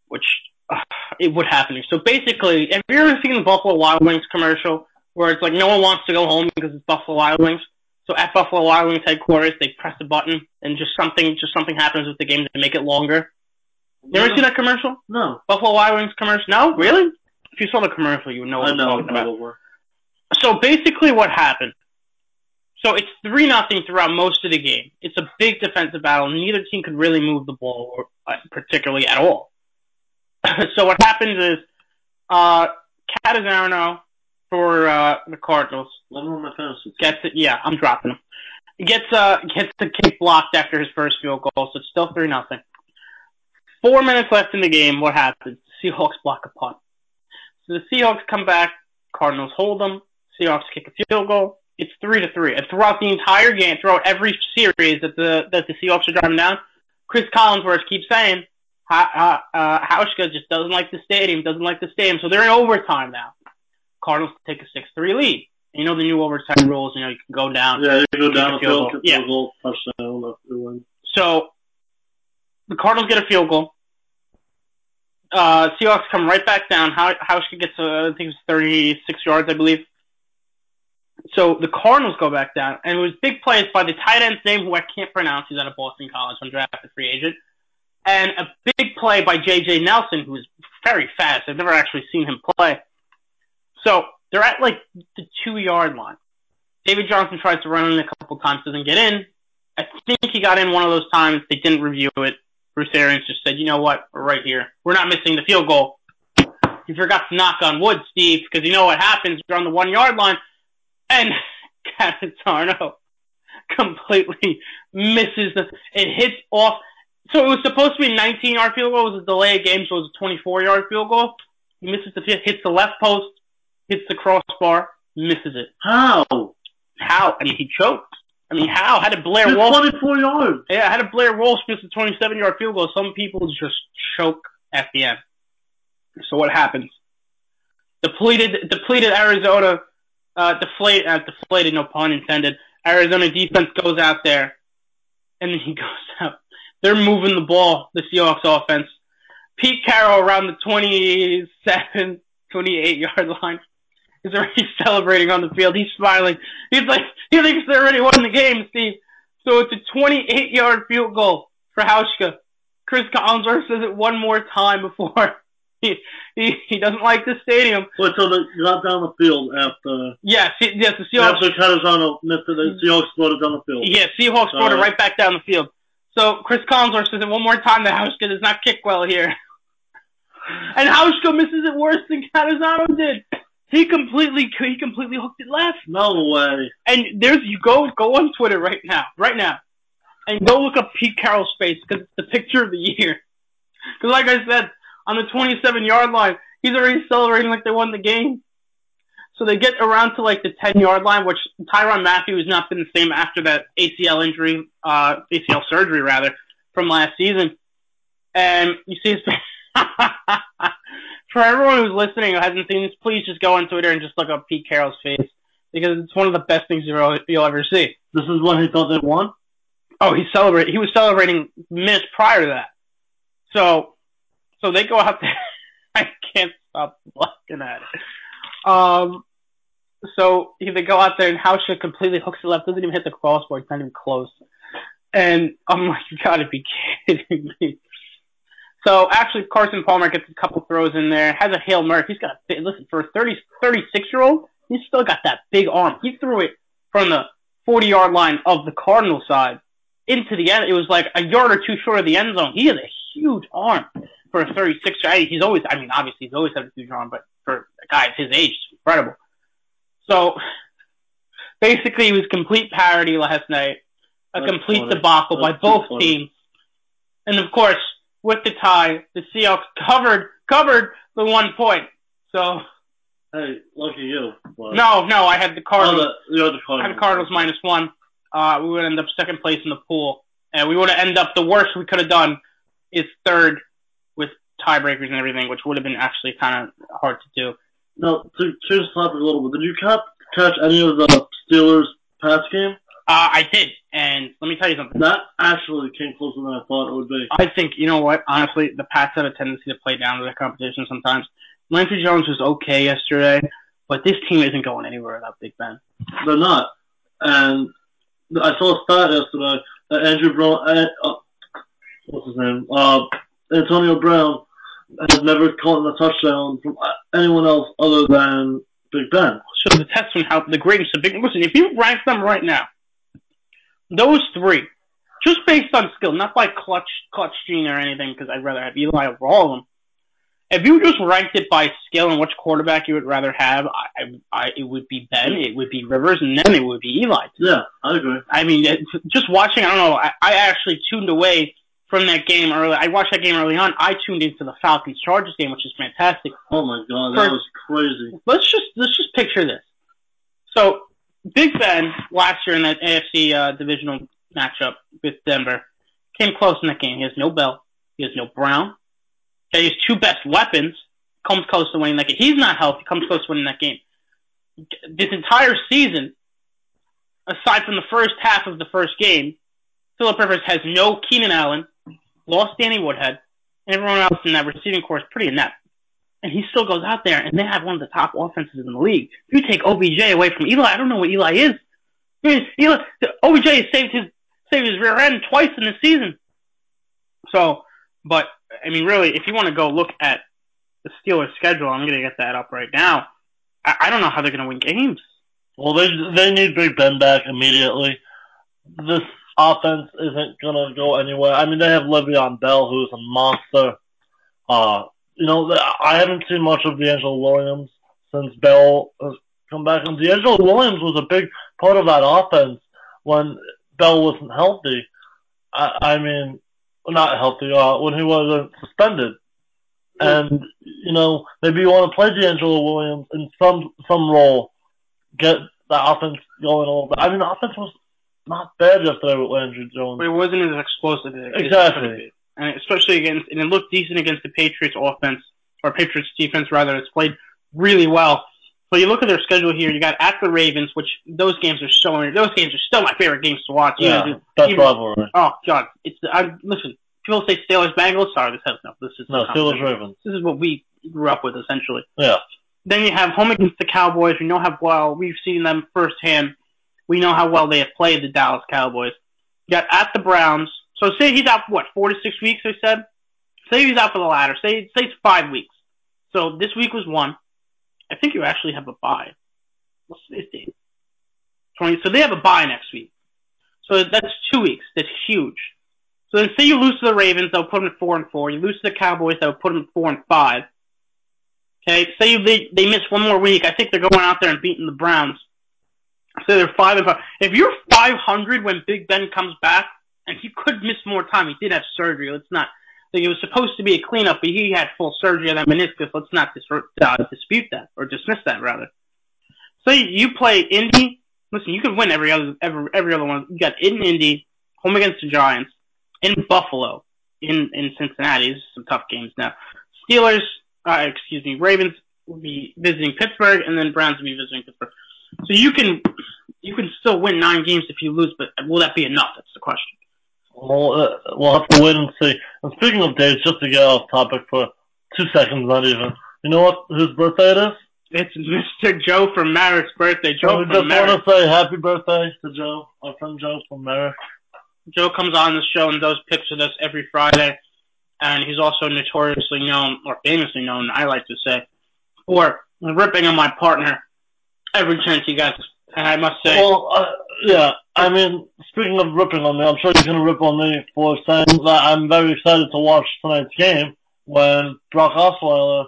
which uh, it would happen. So basically, have you ever seen the Buffalo Wild Wings commercial where it's like no one wants to go home because it's Buffalo Wild Wings? So at Buffalo Wild Wings headquarters, they press a button and just something just something happens with the game to make it longer. You ever seen that commercial? No. Buffalo Wild Wings commercial? No, really? If you saw the commercial, you would know what I I'm talking about. So basically, what happened? So it's three nothing throughout most of the game. It's a big defensive battle. Neither team could really move the ball, uh, particularly at all. [clears throat] so what happens is, uh, Catanzaro for uh, the Cardinals Let me know my fantasy. gets it. Yeah, I'm dropping him. Gets uh gets the kick blocked after his first field goal, so it's still three nothing. Four minutes left in the game. What happens? Seahawks block a punt. So the Seahawks come back. Cardinals hold them. Seahawks kick a field goal. It's three to three. And throughout the entire game, throughout every series that the that the Seahawks are driving down, Chris Collinsworth keeps saying, Ha- uh, uh, Hauschka just doesn't like the stadium, doesn't like the stadium, so they're in overtime now. Cardinals take a six-three lead. You know the new overtime rules. You know you can go down. Yeah, you go down a field field, goal. Yeah. goal, touchdown. So the Cardinals get a field goal. Uh, Seahawks come right back down. How Hauschka gets, uh, I think it was 36 yards, I believe. So the Cardinals go back down, and it was big plays by the tight end's name, who I can't pronounce. He's out of Boston College, when undrafted free agent, and a big play by J.J. Nelson, who is very fast. I've never actually seen him play. So they're at like the two yard line. David Johnson tries to run in a couple times, doesn't get in. I think he got in one of those times. They didn't review it. Bruce Arians just said, you know what, we're right here. We're not missing the field goal. You forgot to knock on wood, Steve, because you know what happens. You're on the one yard line, and [laughs] Catanzaro completely misses the. It hits off. So it was supposed to be a 19 yard field goal. It was a delay of game, so it was a 24 yard field goal. He misses the field, hits the left post, hits the crossbar, misses it. How? How? I mean, he choked. I mean, how? How did Blair Walsh? 24 yards. Yeah, how did Blair Walsh miss a 27 yard field goal? Some people just choke at the end. So what happens? Depleted, depleted Arizona, uh, deflate, uh, deflated, no pun intended. Arizona defense goes out there, and then he [laughs] goes out. They're moving the ball, the Seahawks offense. Pete Carroll around the 27, 28 yard line is already [laughs] celebrating on the field. He's smiling. He's like, he thinks they already won the game, Steve. So it's a 28 yard field goal for Hauschka. Chris Collinsworth says it one more time before [laughs] he, he, he doesn't like the stadium. Wait till they got down the field after, Yes, yes, the Seahawks. after Catanzaro missed it, the Seahawks floated down the field. Yeah, Seahawks brought it Uh, right back down the field. So Chris Collinsworth says it one more time that Hauschka does not kick well here. [laughs] And Hauschka misses it worse than Catanzaro did. He completely he completely hooked it left. No way. And there's you go go on Twitter right now, right now, and go look up Pete Carroll's face because it's the picture of the year. [laughs] Because like I said, on the 27 yard line, he's already celebrating like they won the game. So they get around to like the 10 yard line, which Tyrann Mathieu has not been the same after that ACL injury, uh, ACL surgery rather, from last season. And you see his [laughs] For everyone who's listening who hasn't seen this, please just go on Twitter and just look up Pete Carroll's face because it's one of the best things you'll, you'll ever see. This is when he thought they won? Oh, he celebrate. He was celebrating minutes prior to that. So, so they go out there. [laughs] I can't stop looking at it. Um, so they go out there and Hauschka completely hooks it left, doesn't even hit the crossbar, it's not even close. And I'm like, you gotta be kidding me. So actually, Carson Palmer gets a couple throws in there, has a Hail Mary. He's got a big, listen, for a 30, 36 year old, he's still got that big arm. He threw it from the 40 yard line of the Cardinal side into the end. It was like a yard or two short of the end zone. He has a huge arm for a 36 year old. He's always, I mean, obviously he's always had a huge arm, but for a guy of his age, it's incredible. So basically, it was complete parody last night, a That's complete funny. debacle by That's too both funny. teams, and of course, with the tie, the Seahawks covered covered the one point. So Hey, lucky you. But no, no, I had the Oh, Cardinals. the, the other I Cardinals. had the Cardinals minus one. Uh, we would end up second place in the pool, and we would have ended up the worst we could have done is third with tiebreakers and everything, which would have been actually kind of hard to do. No, to change the topic a little bit, did you catch any of the Steelers pass game? Uh, I did, and let me tell you something. That actually came closer than I thought it would be. I think you know what. Honestly, the Pats have a tendency to play down to the competition sometimes. Landry Jones was okay yesterday, but this team isn't going anywhere without Big Ben. They're not. And I saw a stat yesterday that Andrew Brown, uh, uh, what's his name? Uh, Antonio Brown has never caught a touchdown from anyone else other than Big Ben. So the test on how the greatness of Big listen, if you rank them right now, those three, just based on skill, not by clutch clutch gene or anything, because I'd rather have Eli over all of them. If you just ranked it by skill and which quarterback you would rather have, I, I, I it would be Ben, it would be Rivers, and then it would be Eli. Yeah, I agree. I mean, it, just watching, I don't know, I, I actually tuned away from that game early. I watched that game early on. I tuned into the Falcons Chargers game, which is fantastic. Oh my god, that For- was crazy. let's just let's just picture this. So Big Ben last year in that AFC uh, divisional matchup with Denver came close in that game. He has no Bell, he has no Brown, Okay, his two best weapons comes close to winning that game. He's not healthy, comes close to winning that game. This entire season, aside from the first half of the first game, Philip Rivers has no Keenan Allen, lost Danny Woodhead, and everyone else in that receiving corps is pretty inept. And he still goes out there, and they have one of the top offenses in the league. You take OBJ away from Eli, I don't know what Eli is. Eli, OBJ has saved his saved his rear end twice in the season. So, but I mean, really, if you want to go look at the Steelers' schedule, I'm going to get that up right now. I, I don't know how they're going to win games. Well, they they need Big Ben back immediately. This offense isn't gonna go anywhere. I mean, they have Le'Veon Bell, who's a monster. Uh, you know, I haven't seen much of DeAngelo Williams since Bell has come back, and DeAngelo Williams was a big part of that offense when Bell wasn't healthy. I, I mean, not healthy, uh, when he wasn't suspended. And, you know, maybe you want to play DeAngelo Williams in some, some role, get the offense going a little bit. I mean, the offense was not bad yesterday with Landry Jones. But it wasn't as explosive as Exactly. And especially against, and it looked decent against the Patriots offense, or Patriots defense rather. It's played really well. So you look at their schedule here. You got at the Ravens, which those games are so. Those games are still my favorite games to watch. Yeah, Even- that's even- rivalry. Oh God, it's I listen. People say Steelers Bengals. Sorry, this has no. This is No, Steelers Ravens. This is what we grew up with essentially. Yeah. Then you have home against the Cowboys. We know how well we've seen them firsthand. We know how well they have played the Dallas Cowboys. You got at the Browns. So say he's out for what four to six weeks. I said. Say he's out for the latter. Say say it's five weeks. So this week was one. I think you actually have a bye. What's this date? Twenty. So they have a bye next week. So that's two weeks. That's huge. So then say you lose to the Ravens, they'll put them at four and four. You lose to the Cowboys, they'll put them at four and five. Okay, say they they miss one more week. I think they're going out there and beating the Browns. So they're five and five. If you're five hundred when Big Ben comes back, and he could miss more time, he did have surgery. Let's not. Like it was supposed to be a cleanup, but he had full surgery on that meniscus. Let's not dis- uh, dispute that or dismiss that rather. So you play Indy. Listen, you could win every other every every other one. You got in Indy, home against the Giants, in Buffalo, in in Cincinnati. These are some tough games now. Steelers, uh, excuse me, Ravens will be visiting Pittsburgh, and then Browns will be visiting Pittsburgh. So you can you can still win nine games if you lose, but will that be enough? That's the question. We'll, uh, we'll have to wait and see. And speaking of dates, just to get off topic for two seconds, not even. You know what? Whose birthday it is? It's Mr. Joe from Merrick's birthday. So Joe we from just want to say happy birthday to Joe, our friend Joe from Merrick. Joe comes on the show and does picks with us every Friday, and he's also notoriously known, or famously known, I like to say, for ripping on my partner every chance he gets. I must say, Well, uh, yeah. I mean, speaking of ripping on me, I'm sure you're going to rip on me for saying that I'm very excited to watch tonight's game when Brock Osweiler,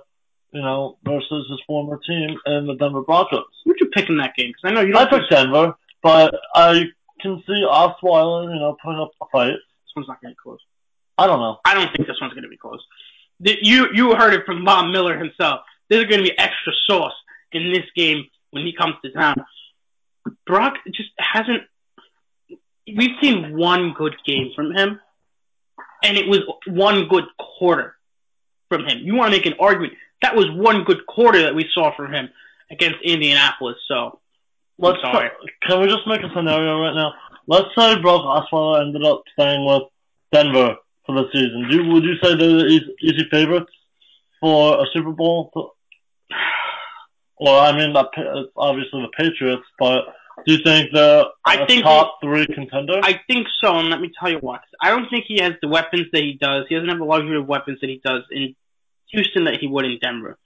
you know, versus his former team in the Denver Broncos. who'd you pick in that game? Because I know you I picked Denver, but I can see Osweiler, you know, putting up a fight. This one's not going to be close. I don't know. I don't think this one's going to be close. You you heard it from Von Miller himself. There's going to be extra sauce in this game when he comes to town. Brock just hasn't. We've seen one good game from him, and it was one good quarter from him. You want to make an argument? That was one good quarter that we saw from him against Indianapolis. So Let's can we just make a scenario right now? Let's say Brock Osweiler ended up staying with Denver for the season. Do would you say they're the easy, easy favorites for a Super Bowl? [sighs] [sighs] [sighs] Or I mean, it's obviously the Patriots, but do you think they're I a think top three contender? I think so, and let me tell you why. I don't think he has the weapons that he does. He doesn't have the luxury of weapons that he does in Houston that he would in Denver.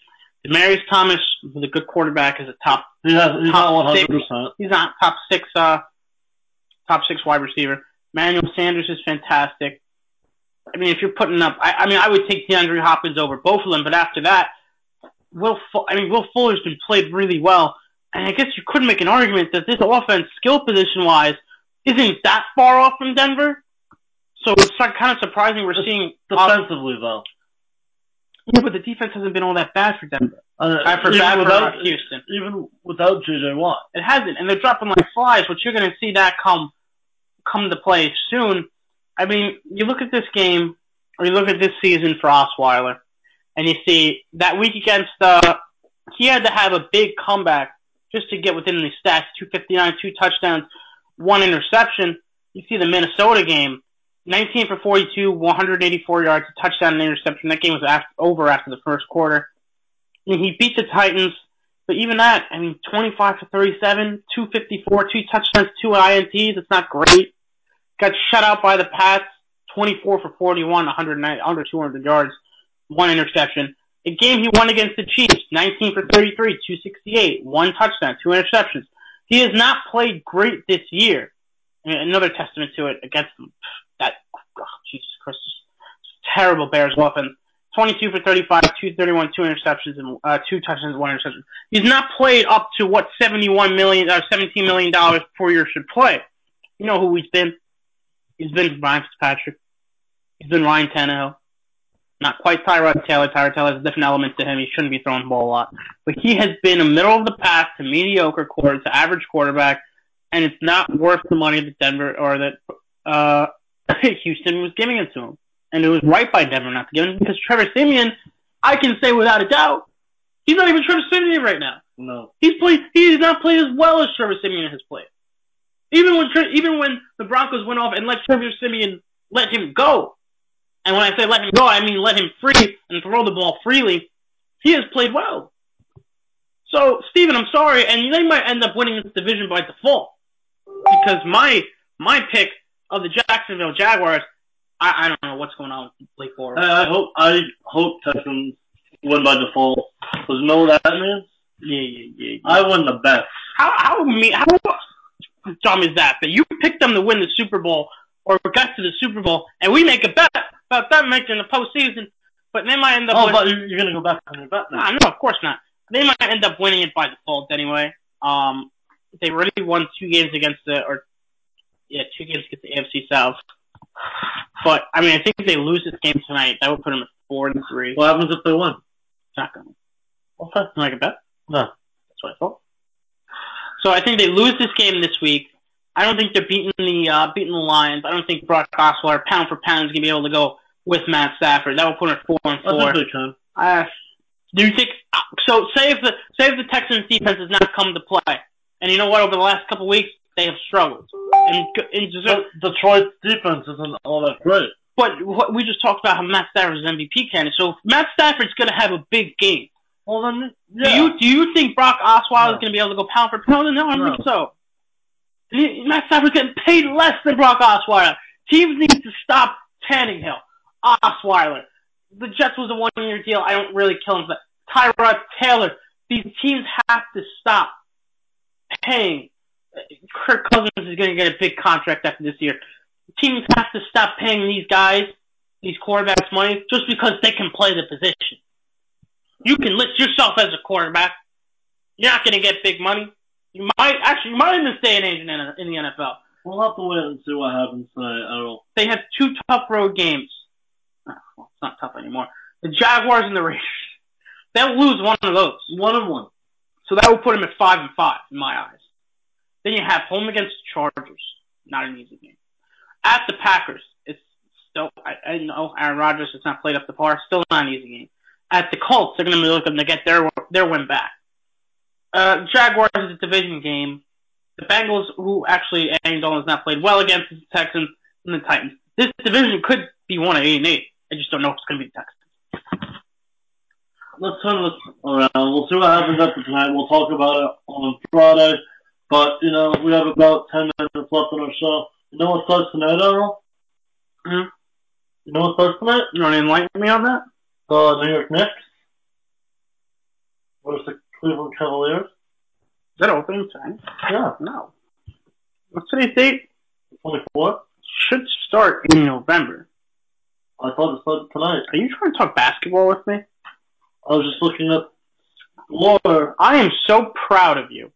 Demaryius Thomas, with a good quarterback, is a top. he has, he's top not one hundred six. percent. He's not top six. Uh, top six wide receiver. Manuel Sanders is fantastic. I mean, if you're putting up, I, I mean, I would take DeAndre Hopkins over both of them, but after that, Will, Fu- I mean, Will Fuller's been played really well, and I guess you could make an argument that this offense, skill position wise, isn't that far off from Denver. So it's kind of surprising we're seeing. Defensively, though, yeah, but the defense hasn't been all that bad for Denver. uh, Uh, for even bad without uh, Houston. even without JJ Watt. It hasn't, and they're dropping like flies. But you're going to see that come come to play soon. I mean, you look at this game, or you look at this season for Osweiler. And you see that week against uh he had to have a big comeback just to get within the stats, 259, two touchdowns, one interception. You see the Minnesota game, 19 for 42, 184 yards, a touchdown and interception. That game was after, over after the first quarter. And he beat the Titans, but even that, I mean, 25 for 37, 254, two touchdowns, two INTs. It's not great. Got shut out by the Pats, 24 for 41, 109, under 200 yards, one interception. A game he won against the Chiefs, 19 for 33, 268, one touchdown, two interceptions. He has not played great this year. Another testament to it against that, oh, Jesus Christ, terrible Bears offense. 22 for 35, 231, two interceptions, and uh, two touchdowns, one interception. He's not played up to what 71 million or 17 million dollars per year should play. You know who he's been? He's been Ryan Fitzpatrick. He's been Ryan Tannehill. Not quite Tyrod Taylor. Tyrod Taylor has a different element to him. He shouldn't be throwing the ball a lot. But he has been a middle of the pack to mediocre quarter to average quarterback, and it's not worth the money that Denver or that uh, [laughs] Houston was giving it to him. And it was right by Denver not to give him because Trevor Siemian, I can say without a doubt, he's not even Trevor Siemian right now. No. He's played. He has not played as well as Trevor Siemian has played. Even when even when the Broncos went off and let Trevor Siemian let him go, and when I say let him go, I mean let him free and throw the ball freely. He has played well. So, Steven, I'm sorry, and they might end up winning this division by default because my my pick of the Jacksonville Jaguars, I, I don't know what's going on with Blake Bortles. I, I hope I hope Texans win by default. Because you know what that means? Yeah, yeah, yeah. yeah. I won the bet. How how me how dumb is that? That you picked them to win the Super Bowl or got to the Super Bowl, and we make a bet about them making the postseason, but they might end up. Oh, winning. but you- you're gonna go back on your bet now. Nah, no, of course not. They might end up winning it by default anyway. Um, they already won two games against the, or yeah, two games against the AFC South. But I mean, I think if they lose this game tonight, that would put them at four and three. What happens if they win? It's not gonna. Okay. Like a bet. No. That's what I thought. So I think they lose this game this week. I don't think they're beating the uh, beating the Lions. I don't think Brock Osweiler, pound for pound, is gonna be able to go with Matt Stafford. That will put at four and I four. can. Uh, do you think so? Say if the say if the Texans defense has not come to play, and you know what? Over the last couple weeks, they have struggled. And, and Detroit's defense isn't all that great. but what we just talked about how Matt Stafford is MVP candidate. So Matt Stafford's going to have a big game. Well then, Do you do you think Brock Osweiler No. is going to be able to go pound for pound? No, I don't No. think so. Matt Stafford's getting paid less than Brock Osweiler. Teams need to stop Tannehill, Osweiler. The Jets was a one-year deal. I don't really kill him, but Tyrod Taylor. These teams have to stop paying. Kirk Cousins is going to get a big contract after this year. Teams have to stop paying these guys, these quarterbacks, money just because they can play the position. You can list yourself as a quarterback. You're not going to get big money. You might actually you might in this day and age in, the- in the NFL. We'll have to wait and see what happens tonight, Errol. They have two tough road games. Well, it's not tough anymore. The Jaguars and the Raiders. They'll lose one of those. One and one. So that will put them at five and five in my eyes. Then you have home against the Chargers. Not an easy game. At the Packers, it's still I, I know Aaron Rodgers has not played up to par. Still not an easy game. At the Colts, they're going to be looking to get their their win back. Uh, Jaguars is a division game. The Bengals, who actually Andy Dalton has not played well against the Texans and the Titans. This division could be one at eight and eight. I just don't know if it's going to be the Texans. Let's turn this around. We'll see what happens after tonight. We'll talk about it on Friday. But, you know, we have about 10 minutes left on our show. You know what starts tonight, Errol? Mhm. You know what starts tonight? You want to enlighten me on that? The New York Knicks versus the Cleveland Cavaliers. Is that opening tonight? Yeah, No. What's today's date? 24. Should start in November. I thought it started tonight. Are you trying to talk basketball with me? I was just looking up. Laura. I am so proud of you.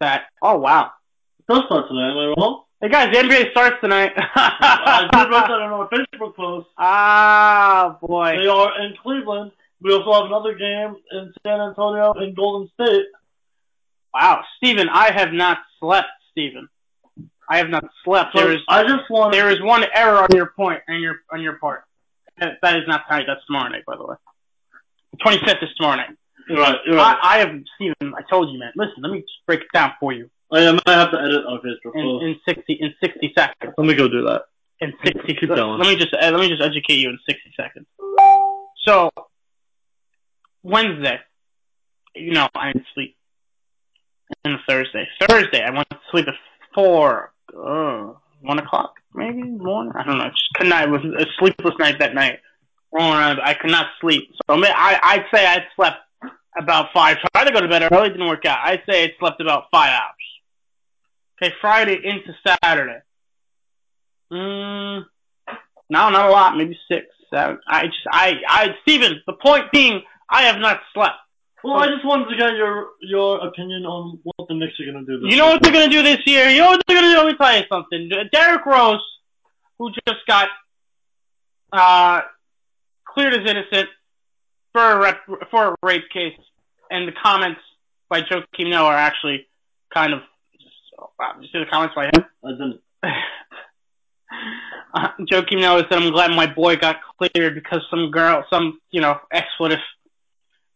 That oh wow. It does start tonight, am I wrong? Hey guys, the NBA starts tonight. [laughs] I did write that on our Facebook post. [laughs] ah boy. They are in Cleveland. We also have another game in San Antonio and Golden State. Wow, Steven, I have not slept, Steven. I have not slept. So There is I just want there is one error on your point on your on your part. That that is not tonight. That's tomorrow night, by the way. Twenty fifth is tomorrow night. You're right. You're right. I, I have Steven, I told you, man. Listen, let me just break it down for you I, I might have to edit our Facebook. in, in sixty in sixty seconds. Let me go do that. In sixty. Keep going. Let me just uh, let me just educate you in sixty seconds. So Wednesday, you know, I didn't sleep. And Thursday, Thursday, I went to sleep at four, uh, one o'clock, maybe one. I don't know. Just could not. It was a sleepless night that night. Around, I could not sleep. So I, mean, I I'd say I slept about five. Tried to go to bed early, didn't work out. I'd say I slept about five hours. Okay, Friday into Saturday. Mm, no, not a lot. Maybe six, seven. I just, I, I, Steven, the point being, I have not slept. Well, I just wanted to get your your opinion on what the Knicks are gonna do. This You know what they're gonna do this year? You know what they're gonna do? Let me tell you something. Derrick Rose, who just got uh, cleared as innocent for a rep, for a rape case, and the comments by Joakim Noah are actually kind of. Wow, did you see the comments by him? I didn't. [laughs] uh, Joakim Noah said, "I'm glad my boy got cleared because some girl, some you know, expletive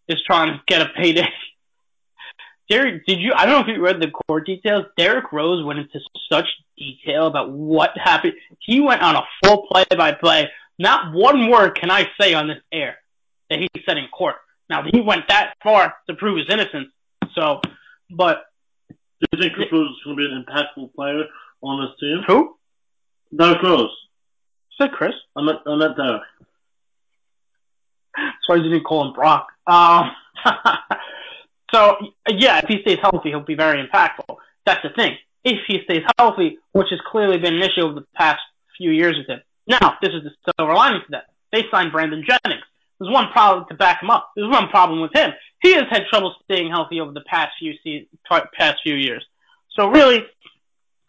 is trying to get a payday." [laughs] Derrick, did you? I don't know if you read the court details. Derrick Rose went into such detail about what happened. He went on a full play-by-play. Not one word can I say on this air that he said in court. Now he went that far to prove his innocence. So, but Do you think Chris Rose is gonna be an impactful player on this team? who Derrick Rose. said Chris? I meant I meant Derrick. That's why I didn't call him Brock. Um, [laughs] so yeah, if he stays healthy, he'll be very impactful. That's the thing. If he stays healthy, which has clearly been an issue over the past few years with him. Now, this is the silver lining to that. They signed Brandon Jennings. There's one problem to back him up. There's one problem with him. He has had trouble staying healthy over the past few se- past few years. So really,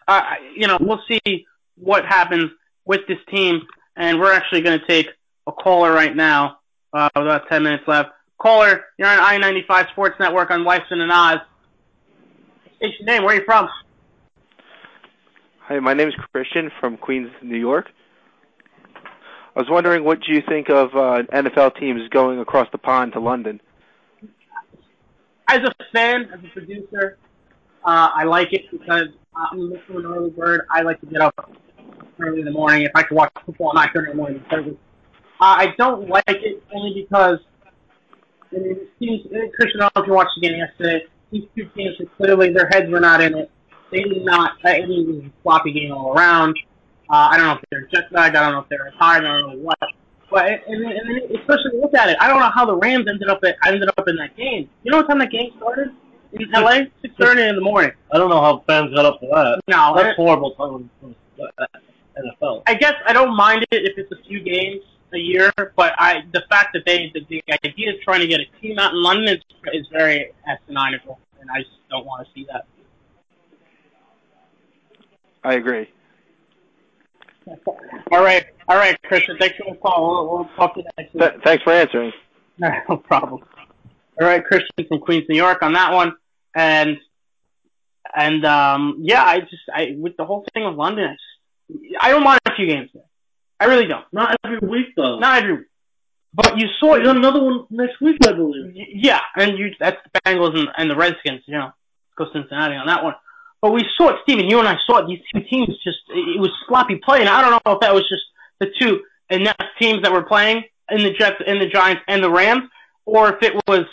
uh, you know, we'll see what happens with this team. And we're actually going to take a caller right now. Uh, about 10 minutes left. Caller, you're on I-95 Sports Network on Weisman and Oz. State your name. Where are you from? Hi, my name is Christian from Queens, New York. I was wondering what do you think of uh, NFL teams going across the pond to London? As a fan, as a producer, uh, I like it because I'm an early bird. I like to get up early in the morning. If I could watch football at 9:30 in the morning. Uh, I don't like it only because I mean, these teams, uh, Christian, I don't know if you watched the game yesterday. These two teams, clearly their heads were not in it. They did not. I mean, it was a sloppy game all around. Uh, I don't know if they're jet lagged. I don't know if they're tired. I don't know what. But and, and, and especially look at it. I don't know how the Rams ended up at ended up in that game. You know what time that game started in LA? Six thirty in the morning. I don't know how fans got up for that. No, That's I, horrible time NFL. I guess I don't mind it if it's a few games a year, but I the fact that they the, the idea of trying to get a team out in London is, is very astronomical, and I just don't want to see that. I agree. All right, all right, Christian. Thanks for the call. We'll, we'll talk to you next week. Th- thanks for answering. [laughs] No problem. All right, Christian from Queens, New York, on that one, and and um, yeah, I just I with the whole thing of London, I, just, I don't mind a few games there. I really don't. Not every week though. Not every, week. but you saw got another one next week, I believe. Y- Yeah, and you that's the Bengals and, and the Redskins, you know. Go Cincinnati on that one. But we saw it, Steven, you and I saw it, these two teams just it it was sloppy play and I don't know if that was just the two inept teams that were playing in the Jets in the Giants and the Rams or if it was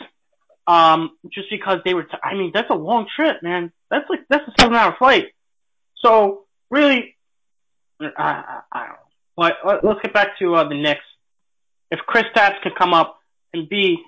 um just because they were t- I mean, that's a long trip, man. That's like that's a seven hour flight. So really I, I, I don't know. But let, let's get back to uh, the Knicks. If Chris Tapps can come up and be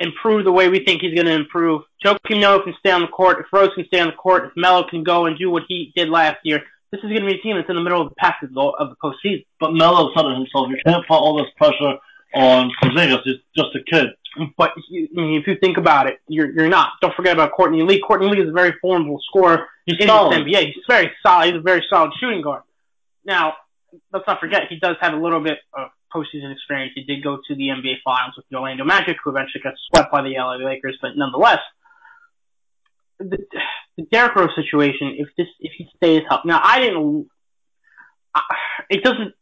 improve the way we think he's going to improve. Joakim Noah can stay on the court. If Rose can stay on the court, if Melo can go and do what he did last year, this is going to be a team that's in the middle of the pack of the, of postseason. But Melo said it himself. You can't put all this pressure on Porzingis. He's just a kid. But if you, I mean, if you think about it, you're you're not. Don't forget about Courtney Lee. Courtney Lee is a very formidable scorer He's in solid. NBA. He's very solid. He's a very solid shooting guard. Now, let's not forget he does have a little bit of postseason experience. He did go to the NBA Finals with the Orlando Magic, who eventually got swept by the LA Lakers. But nonetheless, the, the Derrick Rose situation, if this if he stays healthy, now I didn't. It doesn't.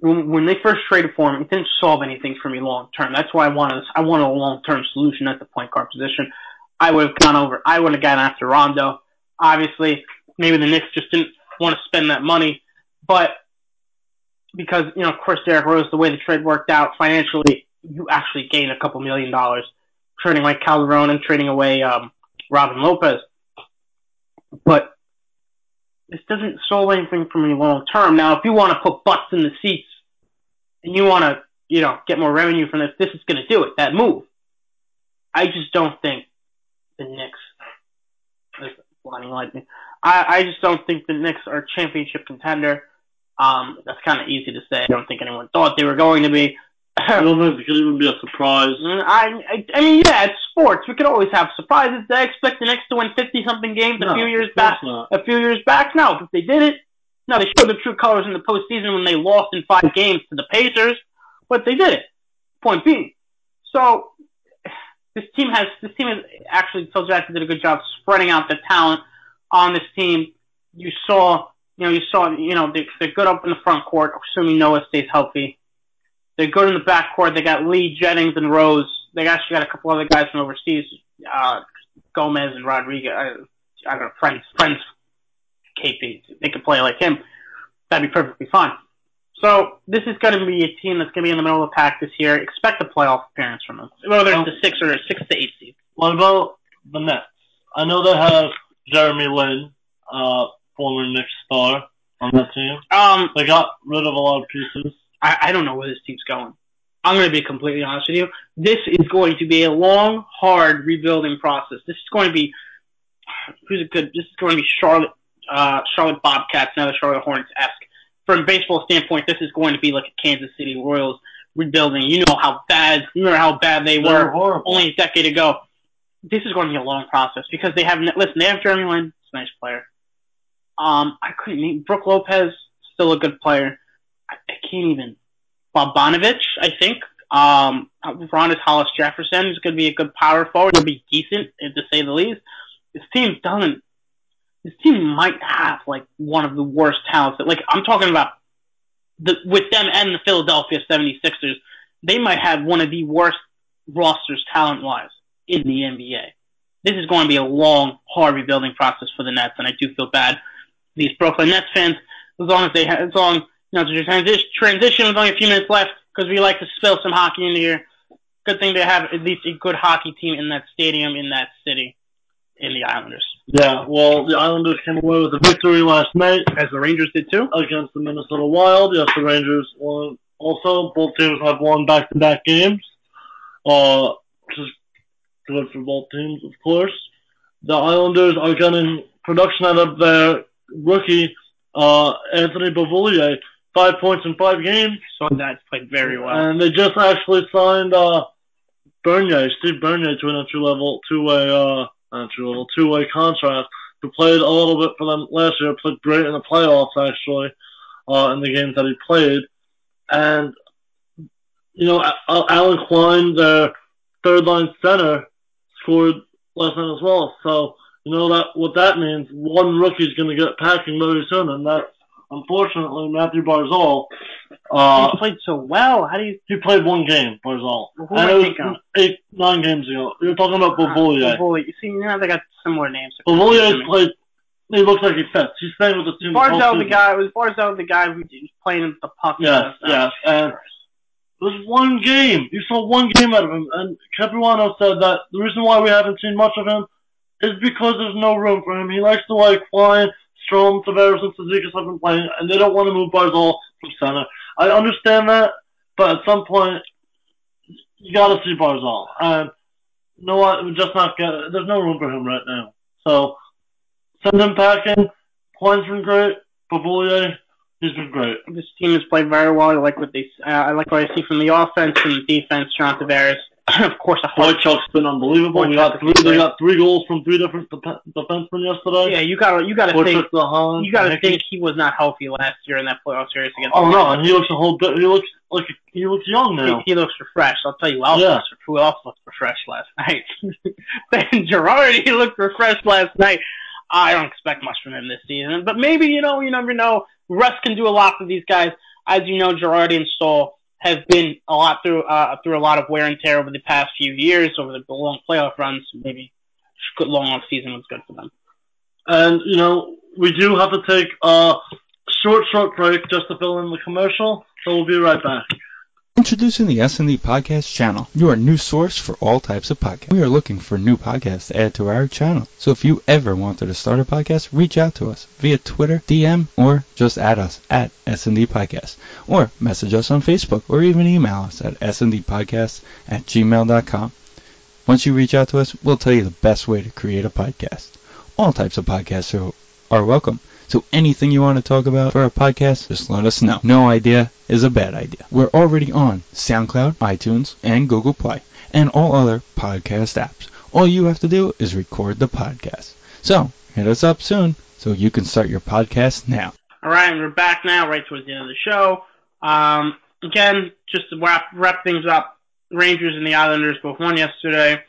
when, when they first traded for him, it didn't solve anything for me long term. That's why I wanted I wanted a long term solution at the point guard position. I would have gone over. I would have gone after Rondo. Obviously, maybe the Knicks just didn't want to spend that money, but because you know, of course, Derrick Rose, the way the trade worked out financially, you actually gain a couple million dollars trading away Calderon and trading away um, Robin Lopez. But this doesn't solve anything for me long term. Now, if you want to put butts in the seats and you want to, you know, get more revenue from this, this is going to do it. That move. I just don't think the Knicks. Blinding lightning. I, I just don't think the Knicks are championship contender. Um, that's kind of easy to say. I don't think anyone thought they were going to be. [clears throat] I don't think it could even be a surprise. I, I, I mean, yeah, it's sports. We could always have surprises. Did I expect the Knicks to win fifty something games No, a few years back? not. A few years back, no. But they did it. No, they showed the true colors in the postseason when they lost in five games to the Pacers, but they did it. Point being, so this team has this team has actually Phil Jackson did a good job spreading out the talent on this team. You saw, you know, you saw, you know, they, they're good up in the front court, assuming Noah stays healthy. They're good in the back court. They got Lee, Jennings, and Rose. They actually got a couple other guys from overseas, uh, Gomez and Rodriguez. I, I don't know, friends, friends, KP. They could play like him. That'd be perfectly fine. So this is going to be a team that's going to be in the middle of the pack this year. Expect a playoff appearance from them, whether it's a six or six to eight seed. What about the Nets? I know they have Jeremy Lin, uh, former Knicks star, on that team. Um, They got rid of a lot of pieces. I, I don't know where this team's going. I'm going to be completely honest with you. This is going to be a long, hard rebuilding process. This is going to be who's a good. This is going to be Charlotte, uh, Charlotte Bobcats, now the Charlotte Hornets esque. From a baseball standpoint, this is going to be like a Kansas City Royals rebuilding. You know how bad. You remember how bad they They were were horrible. only a decade ago. This is going to be a long process because they have listen. They have Jeremy Lin, he's a nice player. Um, I couldn't name Brook Lopez, still a good player. I, I can't even. Bobanovich, I think. Um, Ron Hollis Jefferson is going to be a good power forward. He'll be decent, eh, to say the least. This team doesn't. This team might have like one of the worst talents. That, like I'm talking about the with them and the Philadelphia 76ers. They might have one of the worst rosters talent wise in the NBA. This is going to be a long, hard rebuilding process for the Nets, and I do feel bad. These Brooklyn Nets fans, as long as they have, as long you know, to transition, transition with only a few minutes left, because we like to spill some hockey in here. Good thing to have at least a good hockey team in that stadium, in that city, in the Islanders. Yeah, well, the Islanders came away with a victory last night As the Rangers did too. against the Minnesota Wild. Yes, the Rangers won. Also, both teams have won back-to-back games, uh, is good for both teams, of course. The Islanders are getting production out of their rookie, uh, Anthony Beauvillier, five points in five games. So that's played very well. And they just actually signed uh Bernier, Steve Bernier to an entry level two way uh entry level two way contract who played a little bit for them last year, played great in the playoffs actually, uh in the games that he played. And you know, Alan Quine, their third line center, scored last night as well. So, you know that what that means, one rookie's gonna get packing very soon and that's unfortunately Mathew Barzal. Uh he played so well. How do you? he played one game, Barzal. Who And it was of? eight, nine games ago. You're talking about Beauvillier. Beauvillier. You see, now they got similar names. Beauvillier played, he looks like he fits. He's playing with the team. Barzal, the season. guy, was Barzal the guy who was playing with the puck? Yes, yes. And it was one game. You saw one game out of him. And Capuano said that the reason why we haven't seen much of him is because there's no room for him. He likes to like fly. Strome, Tavares, and Cizikas have been playing, and they don't want to move Barzal from center. I understand that, but at some point, you got to see Barzal. And you know what? We're just not get. There's no room for him right now. So send him packing. Points been great. Beauvillier, he's been great. This team has played very well. I like what they. Uh, I like what I see from the offense and the defense. John Tavares, [coughs] of course, a hard. Boychuk's been unbelievable. We got three. They got three goals from three different def- defensemen yesterday. Yeah, you gotta, you gotta think. Boychuk, the Holland, You gotta Hickey. think he was not healthy last year in that playoff series against. Oh no, and he looks a whole bit. He looks like he looks young now. He, he looks refreshed. I'll tell you who else, Yeah. looks, who else looked refreshed last [laughs] night. ben Gerard, he looked refreshed last night. I don't expect much from him this season, but maybe you know, you never know. Russ can do a lot for these guys. as you know, Girardi and Staal have been a lot through uh, through a lot of wear and tear over the past few years, over the long playoff runs. Maybe good long off season was good for them. And you know, we do have to take a short, short break just to fill in the commercial. So we'll be right back. Introducing the S&D Podcast channel, your new source for all types of podcasts. We are looking for new podcasts to add to our channel. So if you ever wanted to start a podcast, reach out to us via Twitter, DM, or just add us at S&D Podcast. Or message us on Facebook, or even email us at sndpodcast at gmail.com. Once you reach out to us, we'll tell you the best way to create a podcast. All types of podcasts are, are welcome. So anything you want to talk about for our podcast, just let us know. No idea is a bad idea. We're already on SoundCloud, iTunes, and Google Play, and all other podcast apps. All you have to do is record the podcast. So hit us up soon so you can start your podcast now. All right, and we're back now, right towards the end of the show. Um, again, just to wrap wrap things up, Rangers and the Islanders both won yesterday.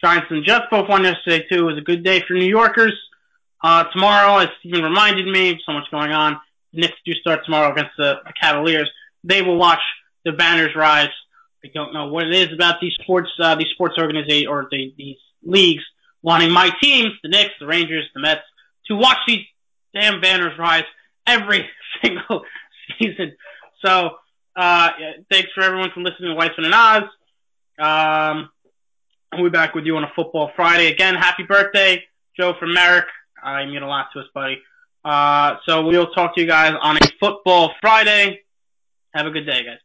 Giants and Jets both won yesterday too. It was a good day for New Yorkers. Uh, tomorrow, as Steven reminded me, so much going on. The Knicks do start tomorrow against the, Cavaliers. They will watch the banners rise. I don't know what it is about these sports, uh, these sports organizations or the, these leagues wanting my teams, the Knicks, the Rangers, the Mets, to watch these damn banners rise every [laughs] single season. So, uh, thanks for everyone for listening to Weitzman and Oz. Um, we'll be back with you on a football Friday. Again, happy birthday, Joe from Merrick. Uh, you mean a lot to us, buddy. Uh, so we'll talk to you guys on a football Friday. Have a good day, guys.